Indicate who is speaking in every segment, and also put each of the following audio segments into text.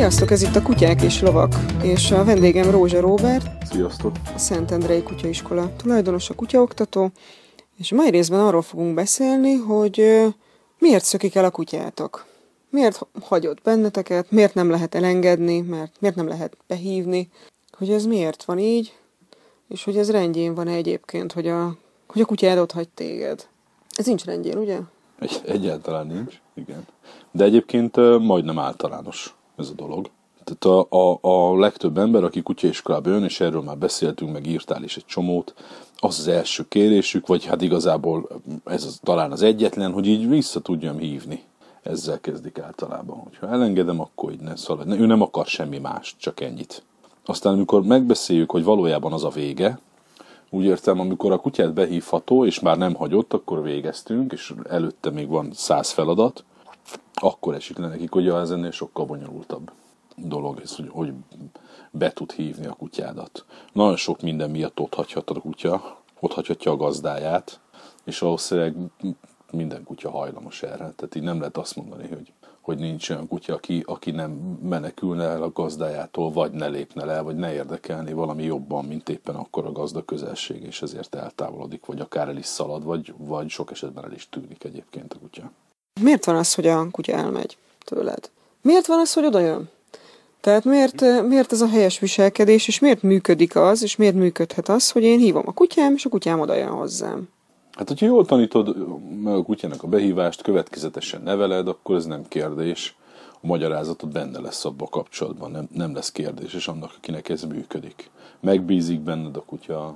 Speaker 1: Sziasztok, ez itt a Kutyák és Lovak, és a vendégem Rózsa Róbert,
Speaker 2: Sziasztok!
Speaker 1: a Szentendrei Kutyaiskola tulajdonos, a kutyaoktató, és a mai részben arról fogunk beszélni, hogy miért szökik el a kutyátok. Miért hagyott benneteket, miért nem lehet elengedni, mert miért nem lehet behívni, hogy ez miért van így, és hogy ez rendjén van egyébként, hogy a, hogy a kutyád ott hagy téged. Ez nincs rendjén, ugye?
Speaker 2: Egy, egyáltalán nincs, igen. De egyébként majdnem általános ez a dolog. Tehát a, a, a legtöbb ember, aki kutyaiskolába jön, és erről már beszéltünk, meg írtál is egy csomót, az az első kérésük, vagy hát igazából ez az, talán az egyetlen, hogy így vissza tudjam hívni. Ezzel kezdik általában. Hogyha elengedem, akkor így ne szalad. Ő nem akar semmi mást, csak ennyit. Aztán amikor megbeszéljük, hogy valójában az a vége, úgy értem, amikor a kutyát behívható, és már nem hagyott, akkor végeztünk, és előtte még van száz feladat, akkor esik le nekik, hogy ja, ez ennél sokkal bonyolultabb dolog, ez, hogy, hogy be tud hívni a kutyádat. Nagyon sok minden miatt ott hagyhat a kutya, ott hagyhatja a gazdáját, és valószínűleg minden kutya hajlamos erre. Tehát így nem lehet azt mondani, hogy, hogy nincs olyan kutya, aki, aki nem menekülne el a gazdájától, vagy ne lépne le, vagy ne érdekelni valami jobban, mint éppen akkor a gazda közelség, és ezért eltávolodik, vagy akár el is szalad, vagy, vagy sok esetben el is tűnik egyébként a kutya.
Speaker 1: Miért van az, hogy a kutya elmegy tőled? Miért van az, hogy oda jön? Tehát miért, miért ez a helyes viselkedés, és miért működik az, és miért működhet az, hogy én hívom a kutyám, és a kutyám oda jön hozzám?
Speaker 2: Hát, hogyha jól tanítod meg a kutyának a behívást, következetesen neveled, akkor ez nem kérdés. A magyarázatod benne lesz abban a kapcsolatban, nem, nem lesz kérdés, és annak, akinek ez működik. Megbízik benned a kutya,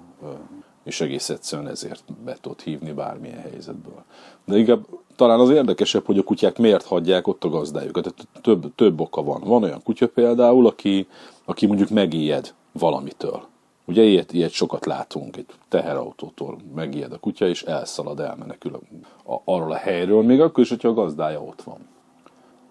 Speaker 2: és egész egyszerűen ezért be tudod hívni bármilyen helyzetből. De inkább talán az érdekesebb, hogy a kutyák miért hagyják ott a gazdájukat. Több, több oka van. Van olyan kutya például, aki, aki mondjuk megijed valamitől. Ugye ilyet, ilyet sokat látunk, egy teherautótól megijed a kutya, és elszalad, elmenekül a, a, arról a helyről, még akkor is, hogyha a gazdája ott van.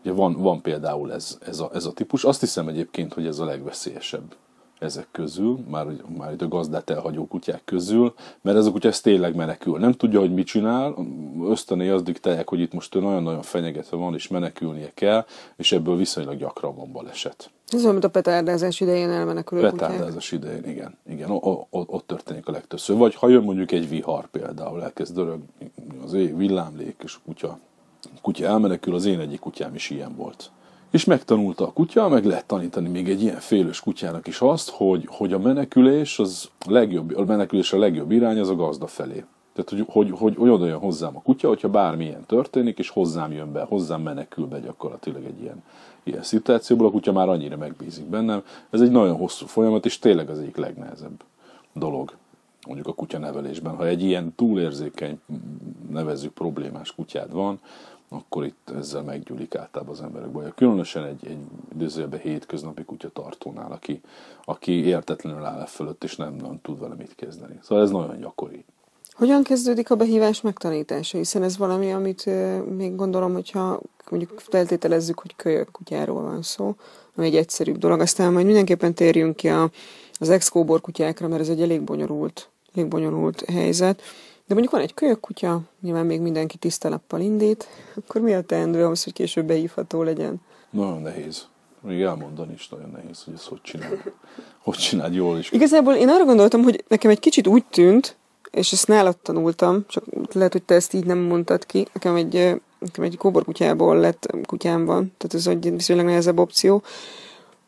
Speaker 2: Ugye van, van például ez, ez, a, ez a típus. Azt hiszem egyébként, hogy ez a legveszélyesebb ezek közül, már, már itt a gazdát elhagyó kutyák közül, mert ez a kutya ez tényleg menekül. Nem tudja, hogy mit csinál, ösztöné azt diktálják, hogy itt most nagyon-nagyon fenyegetve van, és menekülnie kell, és ebből viszonylag gyakran van baleset.
Speaker 1: Ez olyan, mint a petárdázás idején elmenekülő kutyák.
Speaker 2: Petárdázás idején, igen. igen o, o, ott történik a legtöbbször. Vagy ha jön mondjuk egy vihar például, elkezd dörögni az ég, villámlék, és a kutya, a kutya elmenekül, az én egyik kutyám is ilyen volt. És megtanulta a kutya, meg lehet tanítani még egy ilyen félős kutyának is azt, hogy, hogy a menekülés, az legjobb, a menekülés a legjobb irány az a gazda felé. Tehát, hogy, hogy, hogy olyan olyan hozzám a kutya, hogyha bármilyen történik, és hozzám jön be, hozzám menekül be gyakorlatilag egy ilyen, ilyen szituációból, a kutya már annyira megbízik bennem. Ez egy nagyon hosszú folyamat, és tényleg az egyik legnehezebb dolog mondjuk a kutya nevelésben. Ha egy ilyen túlérzékeny, nevezzük problémás kutyád van, akkor itt ezzel meggyúlik általában az emberek baja. Különösen egy, egy időzőben hétköznapi kutya tartónál, aki, aki értetlenül áll e fölött, és nem, nem tud vele mit kezdeni. Szóval ez nagyon gyakori.
Speaker 1: Hogyan kezdődik a behívás megtanítása? Hiszen ez valami, amit még gondolom, hogyha mondjuk feltételezzük, hogy kölyök kutyáról van szó, ami egy egyszerűbb dolog. Aztán majd mindenképpen térjünk ki a, az ex-kóbor kutyákra, mert ez egy elég bonyolult, elég bonyolult helyzet. De mondjuk van egy kölyök kutya, nyilván még mindenki tisztelappal indít, akkor mi a teendő ahhoz, hogy később behívható legyen?
Speaker 2: Nagyon nehéz. Még elmondani is nagyon nehéz, hogy ezt hogy csinál. Hogy csináld jól is.
Speaker 1: Igazából én arra gondoltam, hogy nekem egy kicsit úgy tűnt, és ezt nálad tanultam, csak lehet, hogy te ezt így nem mondtad ki, nekem egy, nekem egy kóborkutyából lett kutyám van, tehát ez egy viszonylag nehezebb opció,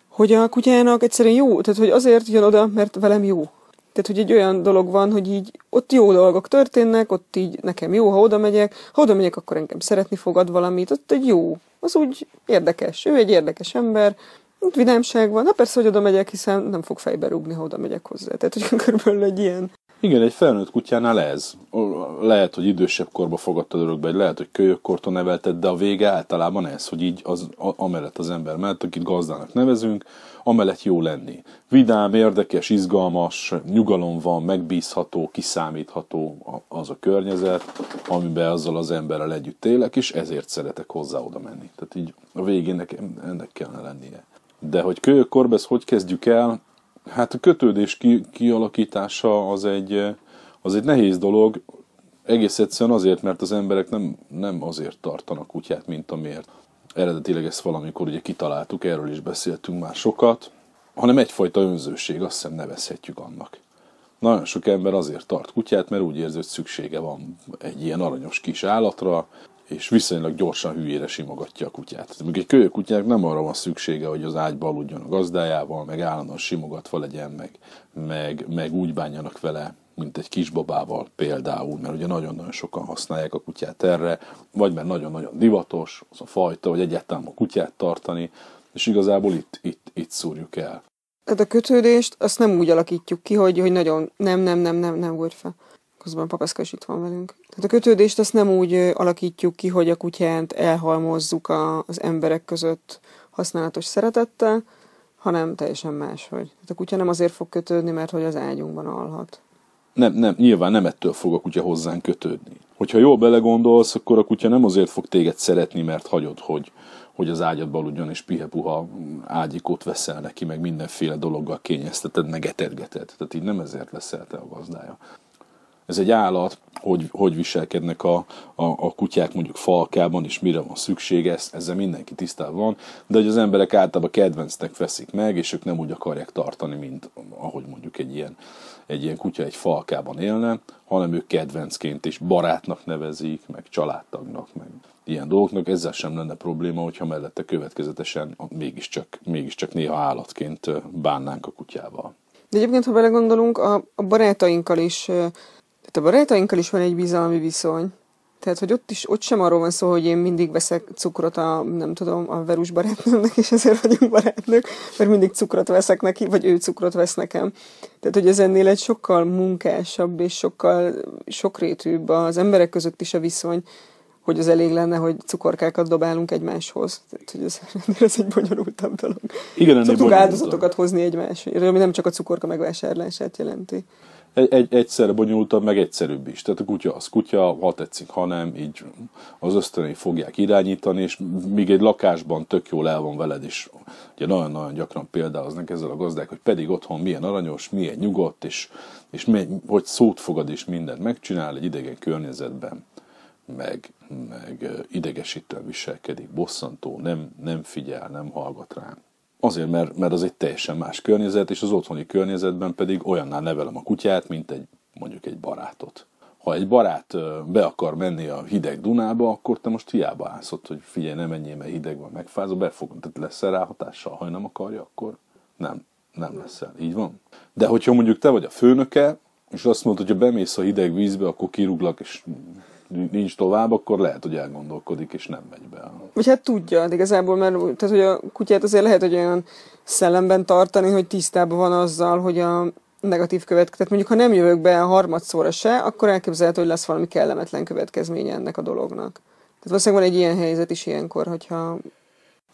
Speaker 1: hogy a kutyának egyszerűen jó, tehát hogy azért jön oda, mert velem jó. Tehát, hogy egy olyan dolog van, hogy így ott jó dolgok történnek, ott így nekem jó, ha oda megyek, ha oda megyek, akkor engem szeretni fogad valamit, ott egy jó, az úgy érdekes. Ő egy érdekes ember, vidámság van. Na persze, hogy oda megyek, hiszen nem fog fejbe rúgni, ha oda megyek hozzá. Tehát, hogy körülbelül egy ilyen.
Speaker 2: Igen, egy felnőtt kutyánál ez. Lehet, hogy idősebb korba fogadtad örökbe, lehet, hogy kölyökkortól nevelted, de a vége általában ez, hogy így az, amellett az ember mellett, akit gazdának nevezünk, amellett jó lenni. Vidám, érdekes, izgalmas, nyugalom van, megbízható, kiszámítható az a környezet, amiben azzal az emberrel együtt élek, és ezért szeretek hozzá oda menni. Tehát így a végén nekem ennek kellene lennie. De hogy kölyökkorban ezt hogy kezdjük el, hát a kötődés ki, kialakítása az egy, az egy nehéz dolog, egész egyszerűen azért, mert az emberek nem, nem azért tartanak kutyát, mint amiért. eredetileg ezt valamikor ugye kitaláltuk, erről is beszéltünk már sokat, hanem egyfajta önzőség, azt hiszem nevezhetjük annak. Nagyon sok ember azért tart kutyát, mert úgy érzi, hogy szüksége van egy ilyen aranyos kis állatra, és viszonylag gyorsan hülyére simogatja a kutyát. Még egy kölyök kutyának nem arra van szüksége, hogy az ágyba aludjon a gazdájával, meg állandóan simogatva legyen, meg, meg, meg úgy bánjanak vele, mint egy kisbabával például, mert ugye nagyon-nagyon sokan használják a kutyát erre, vagy mert nagyon-nagyon divatos az a fajta, vagy egyáltalán a kutyát tartani, és igazából itt, itt, itt szúrjuk el.
Speaker 1: Tehát a kötődést azt nem úgy alakítjuk ki, hogy, hogy nagyon nem, nem, nem, nem, nem, volt fel. Közben papaszka is itt van velünk. Tehát a kötődést azt nem úgy alakítjuk ki, hogy a kutyát elhalmozzuk a, az emberek között használatos szeretettel, hanem teljesen máshogy. Tehát a kutya nem azért fog kötődni, mert hogy az ágyunkban alhat.
Speaker 2: Nem, nem, nyilván nem ettől fog a kutya hozzánk kötődni. Hogyha jól belegondolsz, akkor a kutya nem azért fog téged szeretni, mert hagyod, hogy, hogy az ágyadba aludjon, és pihepuha ágyikót veszel neki, meg mindenféle dologgal kényezteted, meg etergeted. Tehát így nem ezért leszel te a gazdája. Ez egy állat, hogy, hogy viselkednek a, a, a kutyák mondjuk falkában, és mire van szüksége, ezt, ezzel mindenki tisztában van, de hogy az emberek általában kedvencnek veszik meg, és ők nem úgy akarják tartani, mint ahogy mondjuk egy ilyen, egy ilyen kutya egy falkában élne, hanem ők kedvencként és barátnak nevezik, meg családtagnak, meg ilyen dolgoknak, ezzel sem lenne probléma, hogyha mellette következetesen mégiscsak, mégiscsak néha állatként bánnánk a kutyával.
Speaker 1: De egyébként, ha belegondolunk, a, a barátainkkal is, tehát a barátainkkal is van egy bizalmi viszony. Tehát, hogy ott is, ott sem arról van szó, hogy én mindig veszek cukrot a, nem tudom, a verus barátnőmnek, és ezért vagyunk barátnők, mert mindig cukrot veszek neki, vagy ő cukrot vesz nekem. Tehát, hogy ez ennél egy sokkal munkásabb, és sokkal sokrétűbb az emberek között is a viszony, hogy az elég lenne, hogy cukorkákat dobálunk egymáshoz. Tehát, hogy ez, ez egy bonyolultabb dolog.
Speaker 2: Igen,
Speaker 1: Tudunk áldozatokat hozni egymásért, ami nem csak a cukorka megvásárlását jelenti.
Speaker 2: Egy, egy, egyszerre bonyolultabb, meg egyszerűbb is. Tehát a kutya az kutya, ha tetszik, ha nem, így az ösztönei fogják irányítani, és míg egy lakásban tök jól el van veled, és ugye nagyon-nagyon gyakran példáznak ezzel a gazdák, hogy pedig otthon milyen aranyos, milyen nyugodt, és, és hogy szót fogad és mindent megcsinál egy idegen környezetben meg, meg idegesítően viselkedik, bosszantó, nem, nem figyel, nem hallgat rám. Azért, mert, mert az egy teljesen más környezet, és az otthoni környezetben pedig olyannál nevelem a kutyát, mint egy mondjuk egy barátot. Ha egy barát be akar menni a hideg Dunába, akkor te most hiába állsz ott, hogy figyelj, nem menjél, mert hideg van, megfázol, befogom. Tehát lesz rá hatással, ha nem akarja, akkor nem, nem leszel. Így van. De hogyha mondjuk te vagy a főnöke, és azt mondod, hogy ha bemész a hideg vízbe, akkor kirúglak, és nincs tovább, akkor lehet, hogy elgondolkodik, és nem megy be.
Speaker 1: Vagy hát tudja, de igazából, mert tehát, hogy a kutyát azért lehet, hogy olyan szellemben tartani, hogy tisztában van azzal, hogy a negatív következmény. Tehát mondjuk, ha nem jövök be a harmadszóra se, akkor elképzelhető, hogy lesz valami kellemetlen következménye ennek a dolognak. Tehát valószínűleg van egy ilyen helyzet is ilyenkor, hogyha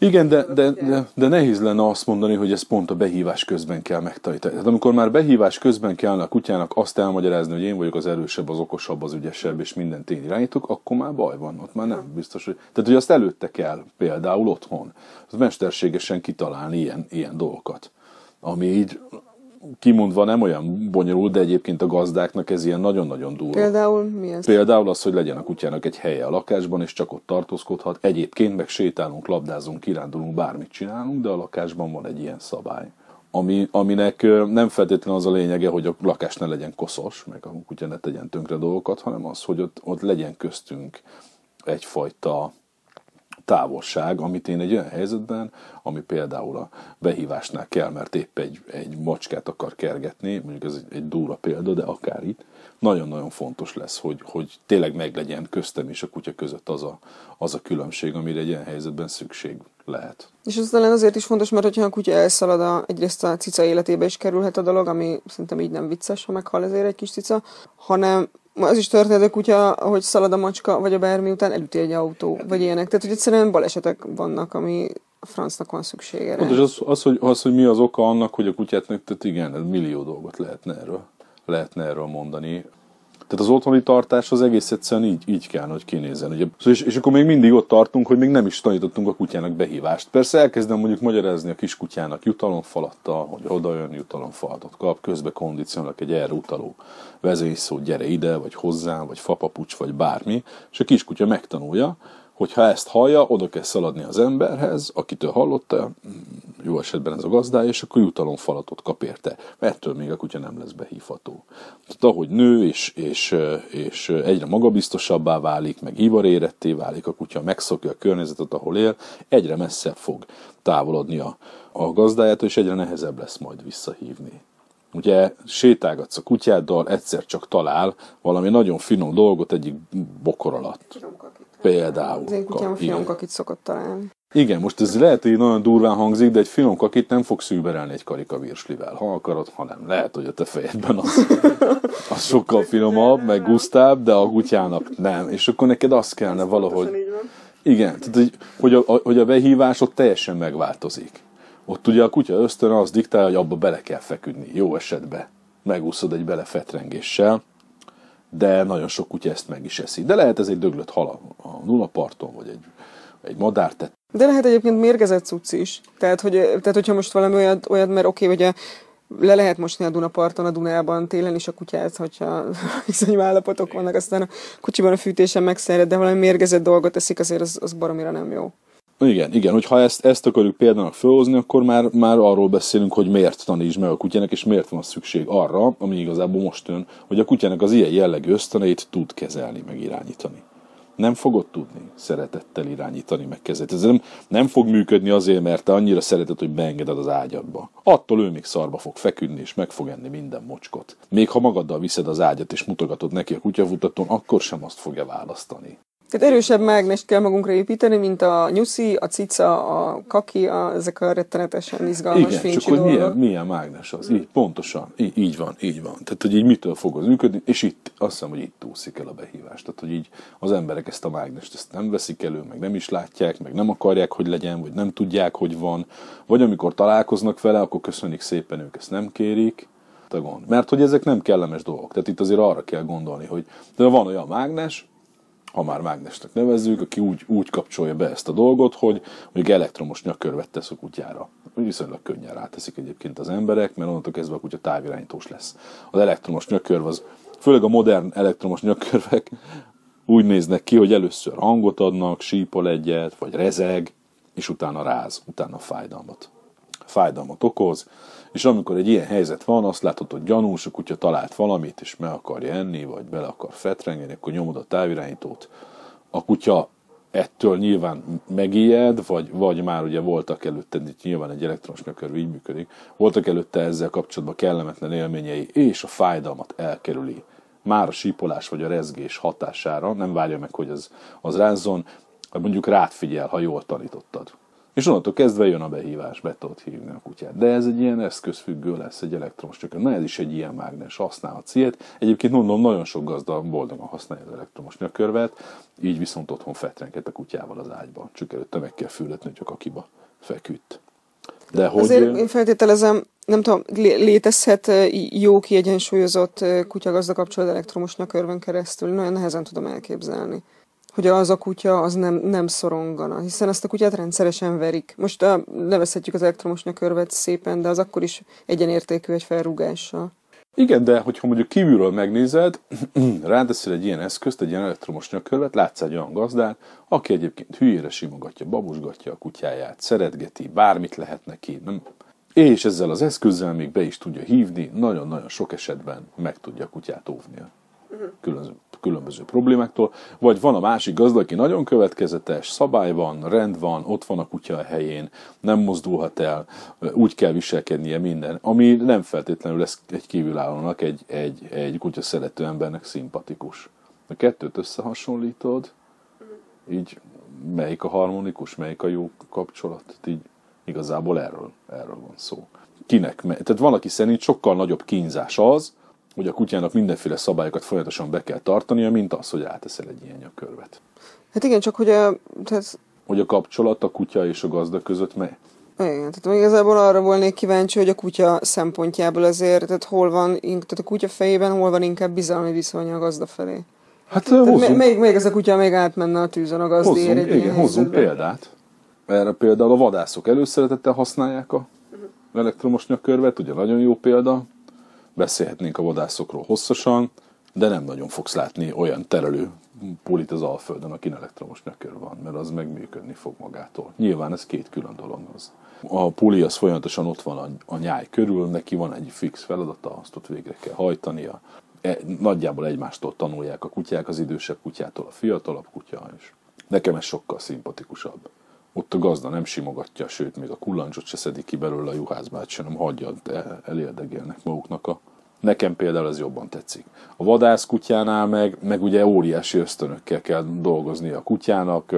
Speaker 2: igen, de, de, de, de nehéz lenne azt mondani, hogy ez pont a behívás közben kell megtanítani. Tehát amikor már behívás közben kellene a kutyának azt elmagyarázni, hogy én vagyok az erősebb, az okosabb, az ügyesebb, és mindent én irányítok, akkor már baj van, ott már nem biztos, hogy... Tehát, hogy azt előtte kell például otthon, az mesterségesen kitalálni ilyen, ilyen dolgokat, ami így kimondva nem olyan bonyolult, de egyébként a gazdáknak ez ilyen nagyon-nagyon durva.
Speaker 1: Például mi ez?
Speaker 2: Például az, hogy legyen a kutyának egy helye a lakásban, és csak ott tartózkodhat. Egyébként meg sétálunk, labdázunk, kirándulunk, bármit csinálunk, de a lakásban van egy ilyen szabály. Ami, aminek nem feltétlenül az a lényege, hogy a lakás ne legyen koszos, meg a kutya ne tegyen tönkre dolgokat, hanem az, hogy ott, ott legyen köztünk egyfajta távolság, amit én egy olyan helyzetben, ami például a behívásnál kell, mert épp egy, egy macskát akar kergetni, mondjuk ez egy, egy durva példa, de akár itt, nagyon-nagyon fontos lesz, hogy, hogy tényleg meglegyen köztem és a kutya között az a, az a különbség, amire egy ilyen helyzetben szükség lehet.
Speaker 1: És ez talán azért is fontos, mert hogyha a kutya elszalad, a, egyrészt a cica életébe is kerülhet a dolog, ami szerintem így nem vicces, ha meghal ezért egy kis cica, hanem az is történt, a kutya, ahogy szalad a macska, vagy a bármi után elüti egy autó, vagy ilyenek. Tehát, hogy egyszerűen balesetek vannak, ami a francnak van szüksége.
Speaker 2: Pontos az, az, hogy, az, hogy mi az oka annak, hogy a kutyátnak, tehát igen, millió dolgot lehetne erről, lehetne erről mondani. Tehát az otthoni tartás az egész egyszerűen így, így kell, hogy kinézzen. Ugye? És, és akkor még mindig ott tartunk, hogy még nem is tanítottunk a kutyának behívást. Persze elkezdem mondjuk magyarázni a kiskutyának jutalomfalattal, hogy oda jön jutalomfalatot kap, közbe kondicionálok egy erre utaló vezényszó, gyere ide, vagy hozzám, vagy fapapucs, vagy bármi, és a kiskutya megtanulja, hogyha ezt hallja, oda kell szaladni az emberhez, akitől hallotta, jó esetben ez a gazdája, és akkor jutalomfalatot kap érte. Ettől még a kutya nem lesz behívható. Tehát ahogy nő, és, és, és egyre magabiztosabbá válik, meg ivaréretté válik, a kutya megszokja a környezetet, ahol él, egyre messzebb fog távolodni a, a gazdájától, és egyre nehezebb lesz majd visszahívni. Ugye sétálgatsz a kutyáddal, egyszer csak talál valami nagyon finom dolgot egyik bokor alatt. Például.
Speaker 1: Az én kutyám finom kakit szokott találni.
Speaker 2: Igen, most ez lehet, hogy nagyon durván hangzik, de egy finom kakit nem fogsz überelni egy karika virslivel. Ha akarod, ha nem. Lehet, hogy a te fejedben az, az sokkal finomabb, meg gusztább, de a kutyának nem. És akkor neked azt kellene valahogy... Igen, tehát, hogy, hogy, a, hogy a behívás ott teljesen megváltozik. Ott ugye a kutya ösztön az diktál, hogy abba bele kell feküdni, jó esetben. Megúszod egy belefetrengéssel, de nagyon sok kutya ezt meg is eszi. De lehet ez egy döglött hal a nullaparton, vagy egy, egy madártett.
Speaker 1: De lehet egyébként mérgezett cucc is. Tehát, hogy, tehát hogyha most valami olyat, olyat mert oké, okay, le lehet mosni a Dunaparton, a Dunában télen is a kutyát, hogyha iszonyú állapotok vannak, aztán a kocsiban a fűtésen megszered, de valami mérgezett dolgot eszik, azért az, az baromira nem jó.
Speaker 2: Igen, igen, hogyha ezt, ezt akarjuk példának felhozni, akkor már, már arról beszélünk, hogy miért tanítsd meg a kutyának, és miért van szükség arra, ami igazából most jön, hogy a kutyának az ilyen jellegű ösztöneit tud kezelni, meg irányítani. Nem fogod tudni szeretettel irányítani, meg kezelni. Ez nem, nem fog működni azért, mert te annyira szereted, hogy beengeded az ágyadba. Attól ő még szarba fog feküdni, és meg fog enni minden mocskot. Még ha magaddal viszed az ágyat, és mutogatod neki a kutyafutatón, akkor sem azt fogja választani.
Speaker 1: Tehát erősebb mágnest kell magunkra építeni, mint a nyuszi, a cica, a kaki, a, ezek a rettenetesen izgalmas
Speaker 2: Igen, csak hogy milyen, milyen mágnes az. Így, pontosan, így, így van, így van. Tehát, hogy így mitől fog az működni, és itt azt hiszem, hogy itt úszik el a behívás. Tehát, hogy így az emberek ezt a mágnest ezt nem veszik elő, meg nem is látják, meg nem akarják, hogy legyen, vagy nem tudják, hogy van. Vagy amikor találkoznak vele, akkor köszönik szépen, ők ezt nem kérik a gond. Mert hogy ezek nem kellemes dolgok. Tehát itt azért arra kell gondolni, hogy de van olyan mágnes, ha már mágnesnek nevezzük, aki úgy, úgy kapcsolja be ezt a dolgot, hogy mondjuk elektromos nyakörvet tesz a kutyára. Viszonylag könnyen ráteszik egyébként az emberek, mert onnantól kezdve a kutya távirányítós lesz. Az elektromos nyakörv az, főleg a modern elektromos nyakörvek úgy néznek ki, hogy először hangot adnak, sípol egyet, vagy rezeg, és utána ráz, utána fájdalmat. Fájdalmat okoz, és amikor egy ilyen helyzet van, azt látod, hogy gyanús, a kutya talált valamit, és meg akarja enni, vagy bele akar fetrengeni, akkor nyomod a távirányítót. A kutya ettől nyilván megijed, vagy, vagy már ugye voltak előtte, nyilván egy elektronos nyakörv így működik, voltak előtte ezzel kapcsolatban kellemetlen élményei, és a fájdalmat elkerüli. Már a sípolás vagy a rezgés hatására, nem várja meg, hogy az, az rázzon, mondjuk rád figyel, ha jól tanítottad. És onnantól kezdve jön a behívás, be tudod hívni a kutyát. De ez egy ilyen eszközfüggő lesz, egy elektromos nyakör. Na ez is egy ilyen mágnes, használhatsz ilyet. Egyébként mondom, nagyon sok gazda boldogan használja az elektromos nyakörvet, így viszont otthon fetrengett a kutyával az ágyban. Csak előtte meg kell fületni, hogy a kakiba feküdt.
Speaker 1: De hogy... Azért én feltételezem, nem tudom, létezhet jó kiegyensúlyozott kutyagazda kapcsolat elektromos nyakörvön keresztül. Nagyon nehezen tudom elképzelni hogy az a kutya az nem, nem szorongana, hiszen ezt a kutyát rendszeresen verik. Most uh, nevezhetjük az elektromos nyakörvet szépen, de az akkor is egyenértékű egy felrúgással.
Speaker 2: Igen, de hogyha mondjuk kívülről megnézed, ráteszel egy ilyen eszközt, egy ilyen elektromos nyakörvet, látsz egy olyan gazdát, aki egyébként hülyére simogatja, babusgatja a kutyáját, szeretgeti, bármit lehet neki, nem? és ezzel az eszközzel még be is tudja hívni, nagyon-nagyon sok esetben meg tudja a kutyát óvni különböző, különböző problémáktól, vagy van a másik gazda, aki nagyon következetes, szabály van, rend van, ott van a kutya a helyén, nem mozdulhat el, úgy kell viselkednie minden, ami nem feltétlenül lesz egy kívülállónak, egy, egy, egy kutya szerető embernek szimpatikus. A kettőt összehasonlítod, így melyik a harmonikus, melyik a jó kapcsolat, így igazából erről, erről van szó. Kinek? Tehát van, aki szerint sokkal nagyobb kínzás az, hogy a kutyának mindenféle szabályokat folyamatosan be kell tartania, mint az, hogy áteszel egy ilyen nyakörvet.
Speaker 1: Hát igen, csak hogy a... Tehát...
Speaker 2: Hogy a kapcsolat a kutya és a gazda között mely?
Speaker 1: Igen, tehát igazából arra volnék kíváncsi, hogy a kutya szempontjából azért, tehát hol van, tehát a kutya fejében hol van inkább bizalmi viszony a gazda felé.
Speaker 2: Hát hozzunk,
Speaker 1: még, még ez a kutya még átmenne a tűzön a gazdér
Speaker 2: egy igen, hozzunk példát. Erre például a vadászok előszeretettel használják a elektromos nyakörvet, ugye nagyon jó példa beszélhetnénk a vadászokról hosszasan, de nem nagyon fogsz látni olyan terelő pulit az Alföldön, akin elektromos nyakör van, mert az megműködni fog magától. Nyilván ez két külön dolog az. A puli az folyamatosan ott van a, a nyáj körül, neki van egy fix feladata, azt ott végre kell hajtania. E, nagyjából egymástól tanulják a kutyák, az idősebb kutyától a fiatalabb kutya, és nekem ez sokkal szimpatikusabb. Ott a gazda nem simogatja, sőt, még a kullancsot se szedik ki belőle a juhászbát, hanem hagyja, elérdegélnek maguknak a Nekem például ez jobban tetszik. A vadász kutyánál meg, meg ugye óriási ösztönökkel kell dolgozni a kutyának,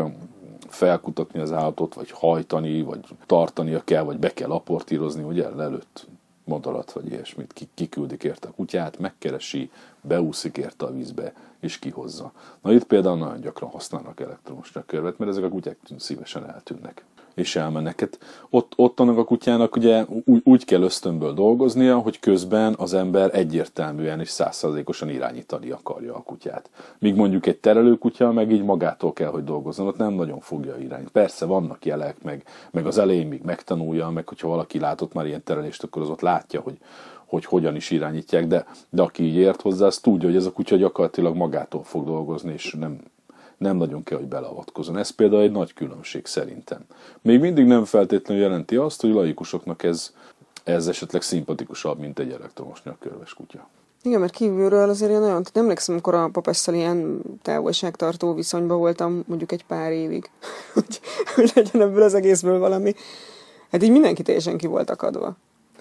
Speaker 2: felkutatni az állatot, vagy hajtani, vagy tartania kell, vagy be kell aportírozni, ugye előtt madarat, vagy ilyesmit, kiküldik érte a kutyát, megkeresi, beúszik érte a vízbe, és kihozza. Na itt például nagyon gyakran használnak elektromos nyakörvet, mert ezek a kutyák szívesen eltűnnek és elmennek. Hát ott, ott annak a kutyának ugye úgy, úgy kell ösztönből dolgoznia, hogy közben az ember egyértelműen és százszerzékosan irányítani akarja a kutyát. Míg mondjuk egy terelő kutya meg így magától kell, hogy dolgozzon, ott nem nagyon fogja irányt. Persze vannak jelek, meg, meg az elején még megtanulja, meg hogyha valaki látott már ilyen terelést, akkor az ott látja, hogy, hogy hogyan is irányítják, de, de aki így ért hozzá, az tudja, hogy ez a kutya gyakorlatilag magától fog dolgozni, és nem, nem nagyon kell, hogy beleavatkozzon. Ez például egy nagy különbség szerintem. Még mindig nem feltétlenül jelenti azt, hogy laikusoknak ez, ez esetleg szimpatikusabb, mint egy elektromos nyakörves kutya.
Speaker 1: Igen, mert kívülről azért én nagyon, nem emlékszem, amikor a papesszal ilyen távolságtartó viszonyban voltam mondjuk egy pár évig, hogy, hogy legyen ebből az egészből valami. Hát így mindenki teljesen ki volt akadva.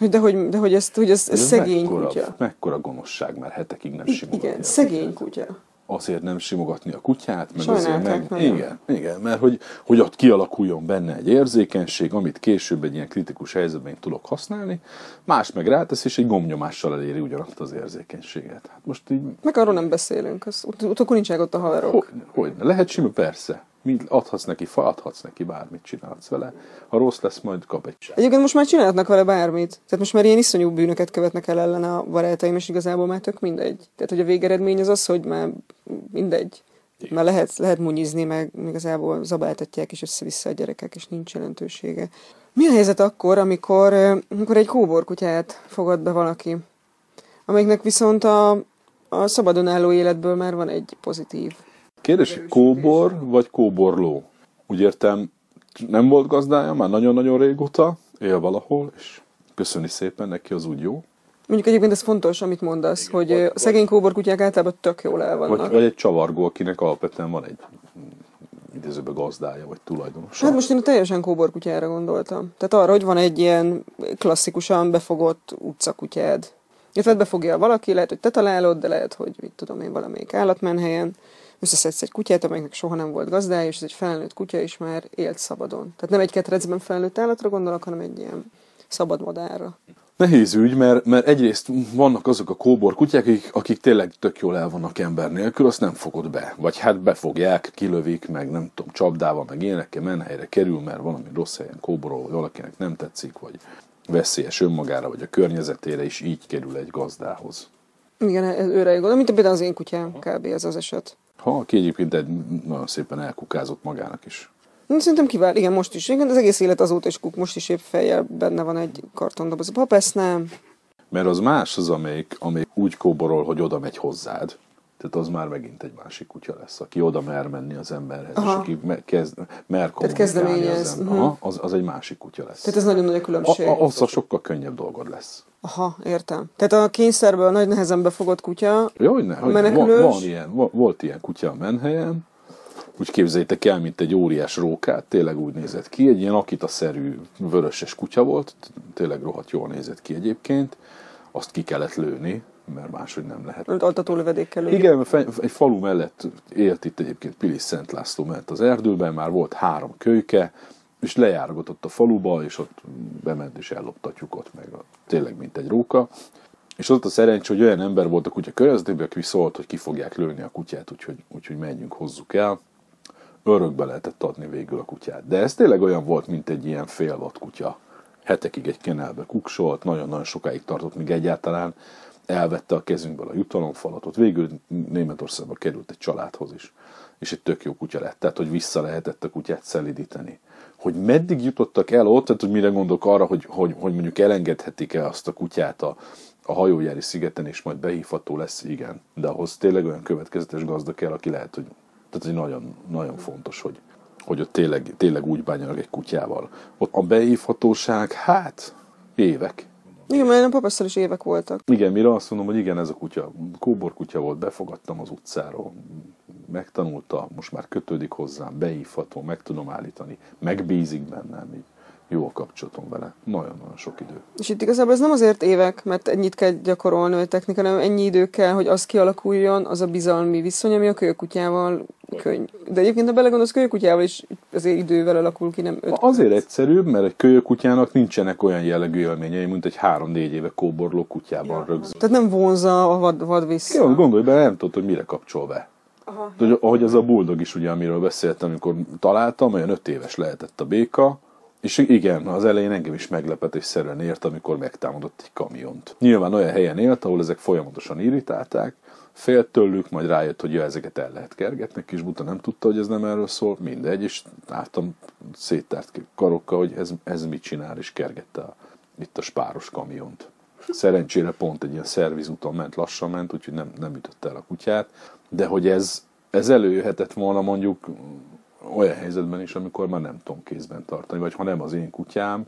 Speaker 1: De hogy, de hogy, ezt, hogy ez, ez, ez szegény
Speaker 2: mekkora,
Speaker 1: kutya.
Speaker 2: Mekkora gonoszság, mert hetekig nem simogatja.
Speaker 1: Igen, szegény kutya
Speaker 2: azért nem simogatni a kutyát, meg azért meg... Nagyon. Igen, igen, mert hogy, hogy ott kialakuljon benne egy érzékenység, amit később egy ilyen kritikus helyzetben tudok használni, más meg rátesz, és egy gomnyomással eléri ugyanazt az érzékenységet. Hát most így...
Speaker 1: Meg arról nem beszélünk, az, ut- ut- akkor nincsenek ott a haverok. Hogy,
Speaker 2: hogy lehet sima, persze mind adhatsz neki fa, adhatsz neki bármit csinálsz vele. Ha rossz lesz, majd kap egy
Speaker 1: sem. Egyébként most már csinálhatnak vele bármit. Tehát most már ilyen iszonyú bűnöket követnek el ellen a barátaim, és igazából már tök mindegy. Tehát, hogy a végeredmény az az, hogy már mindegy. Igen. Már lehet, lehet munyizni, meg igazából zabáltatják is össze-vissza a gyerekek, és nincs jelentősége. Mi a helyzet akkor, amikor, amikor egy kóborkutyát fogad be valaki, amelyiknek viszont a, a szabadon álló életből már van egy pozitív
Speaker 2: Kérdés, kóbor vagy kóborló? Úgy értem, nem volt gazdája már nagyon-nagyon régóta, él valahol, és köszöni szépen neki, az úgy jó.
Speaker 1: Mondjuk egyébként ez fontos, amit mondasz, Igen, hogy vagy, a szegény kóborkutyák általában tök jól el vannak.
Speaker 2: Vagy, vagy egy csavargó, akinek alapvetően van egy idézőben gazdája, vagy tulajdonosa.
Speaker 1: Hát most én teljesen kóborkutyára gondoltam. Tehát arra, hogy van egy ilyen klasszikusan befogott utcakutyád. Illetve befogja valaki, lehet, hogy te találod, de lehet, hogy mit tudom én, valamelyik állatmenhelyen összeszedsz egy kutyát, amelynek soha nem volt gazdája, és ez egy felnőtt kutya, és már élt szabadon. Tehát nem egy ketrecben felnőtt állatra gondolok, hanem egy ilyen szabad madárra.
Speaker 2: Nehéz ügy, mert, mert egyrészt vannak azok a kóbor kutyák, akik, akik tényleg tök jól el vannak ember nélkül, azt nem fogod be. Vagy hát befogják, kilövik, meg nem tudom, csapdával, meg ilyenekkel menhelyre kerül, mert valami rossz helyen kóborol, vagy valakinek nem tetszik, vagy veszélyes önmagára, vagy a környezetére is így kerül egy gazdához.
Speaker 1: Igen, őre gondolom, mint például az én kutyám, kb. ez az eset.
Speaker 2: Ha, aki egyébként egy nagyon szépen elkukázott magának is.
Speaker 1: Szerintem kivál, igen, most is. Igen, az egész élet azóta is kuk, most is épp fejjel benne van egy kartondoboz. A papesz nem.
Speaker 2: Mert az más az, amelyik, amelyik úgy kóborol, hogy oda megy hozzád. Tehát az már megint egy másik kutya lesz, aki oda mer menni az emberhez, Aha. és aki me- kezd, mer kommunikálni az, ember. uh-huh. az, az egy másik kutya lesz.
Speaker 1: Tehát ez nagyon nagy a különbség.
Speaker 2: A, a, az a sokkal könnyebb dolgod lesz.
Speaker 1: Aha, értem. Tehát a kényszerből nagy nehezen befogott kutya,
Speaker 2: Jó, hogy ne, hogy menekülős. Van, van ilyen, volt ilyen kutya a menhelyen, úgy képzeljétek el, mint egy óriás rókát, tényleg úgy nézett ki, egy ilyen akita-szerű vöröses kutya volt, tényleg rohadt jól nézett ki egyébként, azt ki kellett lőni, mert máshogy nem lehet.
Speaker 1: Altató lövedékkel.
Speaker 2: Igen, egy falu mellett élt itt egyébként Pilis Szent László mellett az erdőben, már volt három kölyke, és lejárgatott a faluba, és ott bement és elloptatjuk ott meg, a, tényleg mint egy róka. És ott a szerencsé, hogy olyan ember volt a kutya környezetében, aki szólt, hogy ki fogják lőni a kutyát, úgyhogy, úgyhogy menjünk, hozzuk el. Örökbe lehetett adni végül a kutyát. De ez tényleg olyan volt, mint egy ilyen félvat kutya. Hetekig egy kenelbe kuksolt, nagyon-nagyon sokáig tartott, míg egyáltalán elvette a kezünkből a jutalomfalatot. Végül Németországba került egy családhoz is, és egy tök jó kutya lett, tehát hogy vissza lehetett a kutyát szelidíteni. Hogy meddig jutottak el ott, tehát hogy mire gondolok arra, hogy, hogy, hogy mondjuk elengedhetik-e azt a kutyát a, a hajójári szigeten is majd behívható lesz, igen. De ahhoz tényleg olyan következetes gazda kell, aki lehet, hogy, tehát, hogy nagyon, nagyon fontos, hogy, hogy ott tényleg, tényleg úgy bánjanak egy kutyával. Ott a behívhatóság, hát évek.
Speaker 1: Igen, mert a papasszal is évek voltak.
Speaker 2: Igen, mire azt mondom, hogy igen, ez a kutya, kóbor kutya volt, befogadtam az utcáról, megtanulta, most már kötődik hozzám, beívható, meg tudom állítani, megbízik bennem, így jó a kapcsolatom vele. Nagyon-nagyon sok idő.
Speaker 1: És itt igazából ez nem azért évek, mert ennyit kell gyakorolni a technika, hanem ennyi idő kell, hogy az kialakuljon, az a bizalmi viszony, ami a kölyökutyával könny. De egyébként, ha belegondolsz, kölyökutyával is azért idővel alakul ki, nem öt
Speaker 2: Azért perc. egyszerűbb, mert egy kölyökutyának nincsenek olyan jellegű élményei, mint egy három-négy éve kóborló kutyában ja. rögzül.
Speaker 1: Tehát nem vonza a vad, vad vissza.
Speaker 2: Jó, gondolj be, nem tudod, hogy mire kapcsol be. Aha. Ahogy az a buldog is, ugye, amiről beszéltem, amikor találtam, olyan öt éves lehetett a béka, és igen, az elején engem is meglepetésszerűen ért, amikor megtámadott egy kamiont. Nyilván olyan helyen élt, ahol ezek folyamatosan irritálták, félt tőlük, majd rájött, hogy ja, ezeket el lehet kergetni, kis buta nem tudta, hogy ez nem erről szól, mindegy, és láttam széttárt karokkal, hogy ez, ez mit csinál, és kergette a, itt a spáros kamiont. Szerencsére pont egy ilyen szervizúton ment, lassan ment, úgyhogy nem, nem ütötte el a kutyát, de hogy ez, ez előjöhetett volna mondjuk olyan helyzetben is, amikor már nem tudom kézben tartani, vagy ha nem az én kutyám,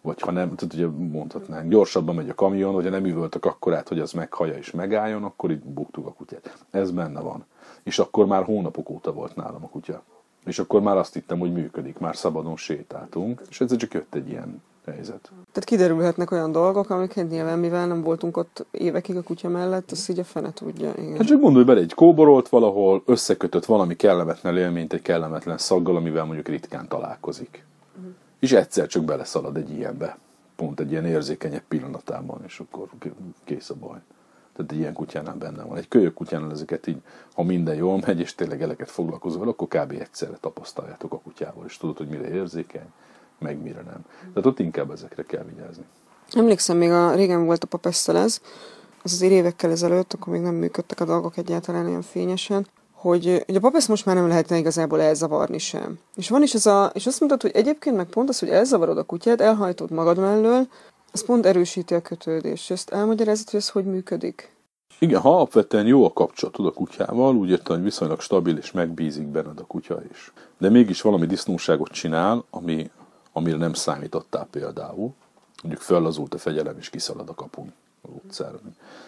Speaker 2: vagy ha nem, tehát ugye mondhatnánk, gyorsabban megy a kamion, hogyha nem üvöltök akkor át, hogy az meghaja és megálljon, akkor itt buktuk a kutyát. Ez benne van. És akkor már hónapok óta volt nálam a kutya. És akkor már azt hittem, hogy működik, már szabadon sétáltunk, és ez csak jött egy ilyen helyzet.
Speaker 1: Tehát kiderülhetnek olyan dolgok, amiket nyilván, mivel nem voltunk ott évekig a kutya mellett, azt így a fene tudja. Igen.
Speaker 2: Hát csak gondolj bele, egy kóborolt valahol, összekötött valami kellemetlen élményt egy kellemetlen szaggal, amivel mondjuk ritkán találkozik. Uh-huh. És egyszer csak beleszalad egy ilyenbe. Pont egy ilyen érzékenyebb pillanatában, és akkor kész a baj. Tehát egy ilyen kutyánál benne van. Egy kölyök kutyánál ezeket így, ha minden jól megy, és tényleg eleket foglalkozol akkor kb. egyszerre tapasztaljátok a kutyával, és tudod, hogy mire érzékeny, meg mire nem. Tehát ott inkább ezekre kell vigyázni.
Speaker 1: Emlékszem, még a régen volt a papesszel ez, az azért évekkel ezelőtt, akkor még nem működtek a dolgok egyáltalán olyan fényesen, hogy, hogy a papesz most már nem lehetne igazából elzavarni sem. És van is ez a, és azt mondtad, hogy egyébként meg pont az, hogy elzavarod a kutyát, elhajtod magad mellől, az pont erősíti a kötődést. Ezt elmagyarázod, hogy ez hogy működik?
Speaker 2: Igen, ha alapvetően jó a kapcsolatod a kutyával, úgy értem, hogy viszonylag stabil és megbízik benned a kutya is. De mégis valami disznóságot csinál, ami amire nem számítottál például, mondjuk föllazult a fegyelem és kiszalad a kapun az utcára.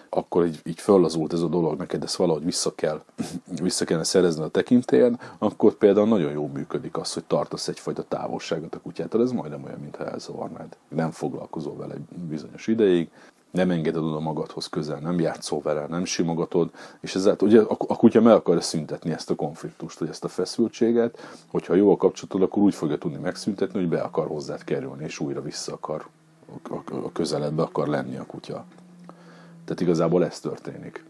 Speaker 2: Akkor így, így föllazult ez a dolog, neked ezt valahogy vissza kell, vissza kellene szerezni a tekintélyen, akkor például nagyon jó működik az, hogy tartasz egyfajta távolságot a kutyától, ez majdnem olyan, mintha elzavarnád. Nem foglalkozol vele egy bizonyos ideig, nem engeded oda magadhoz közel, nem játszol vele, nem simogatod, és ezáltal ugye a, a kutya meg akarja szüntetni ezt a konfliktust, vagy ezt a feszültséget, hogyha jó a kapcsolatod, akkor úgy fogja tudni megszüntetni, hogy be akar hozzád kerülni, és újra vissza akar a, a, a közeledbe akar lenni a kutya. Tehát igazából ez történik.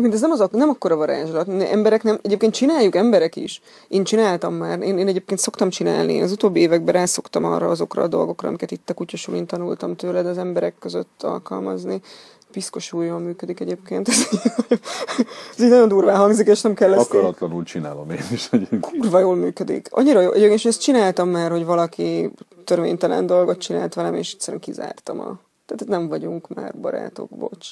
Speaker 1: Mint ez nem, az, nem akkora varázslat. Emberek nem, egyébként csináljuk emberek is. Én csináltam már. Én, én egyébként szoktam csinálni. Az utóbbi években rászoktam arra azokra a dolgokra, amiket itt a kutyasulin tanultam tőled az emberek között alkalmazni. Piszkosul jól működik egyébként. Ez, ez így nagyon durván hangzik, és nem kell ezt...
Speaker 2: Akaratlanul én... csinálom én is.
Speaker 1: Kurva jól működik. Annyira jó, és ezt csináltam már, hogy valaki törvénytelen dolgot csinált velem, és egyszerűen kizártam a... Tehát nem vagyunk már barátok, bocs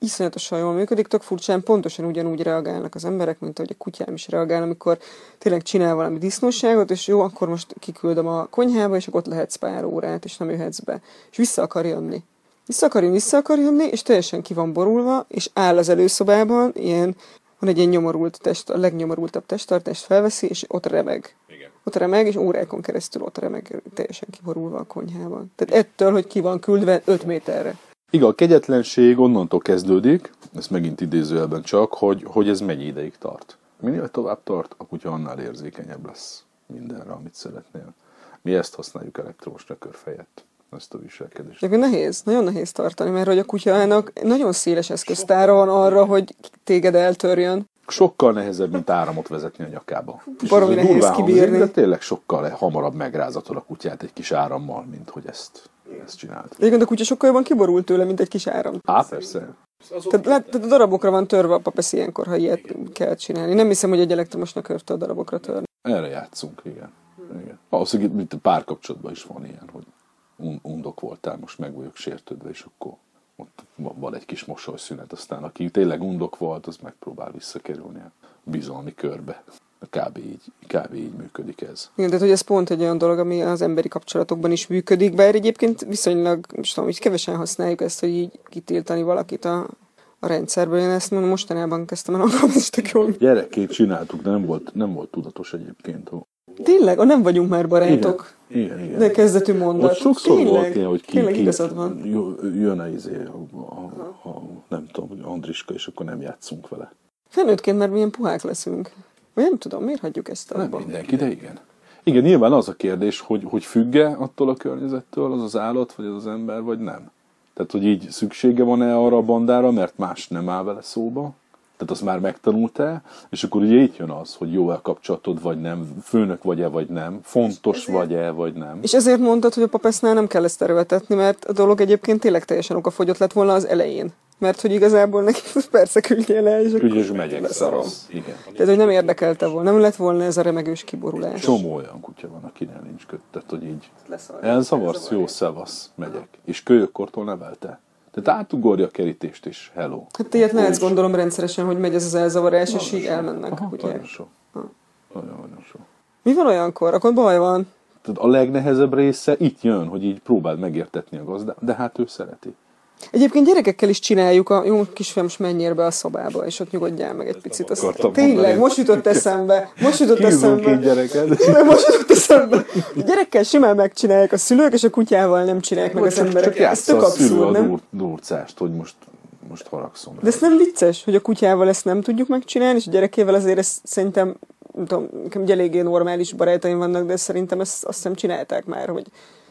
Speaker 1: iszonyatosan jól működik, tök furcsán pontosan ugyanúgy reagálnak az emberek, mint ahogy a kutyám is reagál, amikor tényleg csinál valami disznóságot, és jó, akkor most kiküldöm a konyhába, és akkor ott lehetsz pár órát, és nem jöhetsz be. És vissza akar jönni. Vissza akar jönni, vissza akar jönni, és teljesen ki van borulva, és áll az előszobában, ilyen, van egy ilyen nyomorult test, a legnyomorultabb testtartást felveszi, és ott remeg. Igen. Ott remeg, és órákon keresztül ott remeg, teljesen kiborulva a konyhában. Tehát ettől, hogy ki van küldve 5 méterre.
Speaker 2: Igen, a kegyetlenség onnantól kezdődik, ez megint idézőjelben csak, hogy, hogy ez mennyi ideig tart. Minél tovább tart, a kutya annál érzékenyebb lesz mindenre, amit szeretnél. Mi ezt használjuk elektromos nyakörfejet, ezt a viselkedést.
Speaker 1: De nehéz, nagyon nehéz tartani, mert hogy a kutyának nagyon széles eszköztára van arra, hogy téged eltörjön.
Speaker 2: Sokkal nehezebb, mint áramot vezetni a nyakába.
Speaker 1: Baromi nehéz kibírni.
Speaker 2: De tényleg sokkal hamarabb megrázatod a kutyát egy kis árammal, mint hogy ezt ezt csinált.
Speaker 1: Egyébként a kutya sokkal jobban kiborult tőle, mint egy kis áram.
Speaker 2: Á, persze.
Speaker 1: Tehát, lát, tehát a darabokra van törve a papesz ilyenkor, ha ilyet igen. kell csinálni. Nem hiszem, hogy egy elektromosnak körte a darabokra törni.
Speaker 2: Erre játszunk, igen. igen. Valószínűleg itt párkapcsolatban is van ilyen, hogy undok voltál, most meg vagyok sértődve, és akkor ott van, egy kis mosolyszünet, aztán aki tényleg undok volt, az megpróbál visszakerülni a bizalmi körbe. Kb. így, kb. így működik ez.
Speaker 1: Igen, tehát hogy ez pont egy olyan dolog, ami az emberi kapcsolatokban is működik, bár egyébként viszonylag, most tudom, így kevesen használjuk ezt, hogy így kitiltani valakit a, a rendszerből. Én ezt mondom, mostanában kezdtem el alkalmazni, és tök jól.
Speaker 2: Gyerekként csináltuk, de nem volt, nem volt tudatos egyébként.
Speaker 1: Tényleg? A nem vagyunk már barátok.
Speaker 2: Igen, igen.
Speaker 1: De kezdetű mondat.
Speaker 2: Ott sokszor
Speaker 1: Tényleg?
Speaker 2: volt ilyen, hogy ki,
Speaker 1: Tényleg
Speaker 2: ki
Speaker 1: igazad van.
Speaker 2: jö- jön a, izé, a, a, a, nem tudom, Andriska, és akkor nem játszunk vele.
Speaker 1: Felnőttként már milyen puhák leszünk. Nem tudom, miért hagyjuk ezt
Speaker 2: Nem
Speaker 1: abba?
Speaker 2: mindenki, de igen. Igen, nyilván az a kérdés, hogy, hogy függe attól a környezettől az az állat, vagy az az ember, vagy nem. Tehát, hogy így szüksége van-e arra a bandára, mert más nem áll vele szóba, tehát azt már megtanult-e, és akkor ugye itt jön az, hogy jó-e kapcsolatod, vagy nem, főnök vagy-e, vagy nem, fontos vagy-e, vagy nem.
Speaker 1: És ezért mondtad, hogy a papesznál nem kell ezt erőltetni, mert a dolog egyébként tényleg teljesen okafogyott lett volna az elején. Mert hogy igazából neki persze küldjél le, és akkor
Speaker 2: Ügyes megyek,
Speaker 1: leszarom.
Speaker 2: Igen.
Speaker 1: Tehát, hogy nem érdekelte volna, nem lett volna ez a remegős kiborulás.
Speaker 2: Csomó olyan kutya van, akinek nincs köt, tehát, hogy így elzavarsz, jó, szevasz, megyek. És kölyökkortól nevelte. Tehát átugorja a kerítést, és hello.
Speaker 1: Hát ilyet látsz
Speaker 2: is-
Speaker 1: gondolom rendszeresen, hogy megy ez az elzavarás, és így
Speaker 2: Nagyon sok.
Speaker 1: elmennek a
Speaker 2: Aha,
Speaker 1: kutyák.
Speaker 2: Nagyon sok. Nagyon, nagyon sok.
Speaker 1: Mi van olyankor? Akkor baj van.
Speaker 2: Tehát a legnehezebb része itt jön, hogy így próbáld megértetni a gazdát, de hát ő szereti.
Speaker 1: Egyébként gyerekekkel is csináljuk, a jó kisfiam, most menjél be a szobába, és ott nyugodjál meg egy picit. Azt, tényleg,
Speaker 2: mondani.
Speaker 1: most jutott eszembe. Most jutott eszembe. Nem, most jutott eszembe. A gyerekkel simán megcsinálják a szülők, és a kutyával nem csinálják meg az
Speaker 2: csak,
Speaker 1: emberek.
Speaker 2: csak
Speaker 1: Ez tök
Speaker 2: a
Speaker 1: abszurd,
Speaker 2: a
Speaker 1: nem?
Speaker 2: dur, durcást, hogy most, most haragszom.
Speaker 1: De ez nem vicces, hogy a kutyával ezt nem tudjuk megcsinálni, és a gyerekével azért ezt szerintem, nem tudom, nekem eléggé normális barátaim vannak, de szerintem ezt azt hiszem csinálták már, hogy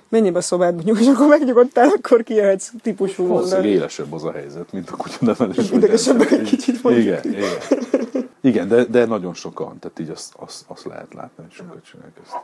Speaker 1: menjél be a szobádba, nyugodj, és akkor megnyugodtál, akkor kijöhetsz típusú
Speaker 2: Valószínűleg
Speaker 1: mondani.
Speaker 2: élesebb az a helyzet, mint a kutya nevelés.
Speaker 1: Idegesebbek egy kicsit mondjuk.
Speaker 2: Igen, igen. Igen, de, de nagyon sokan, tehát így azt, azt, azt lehet látni, hogy sokat csinálják ezt.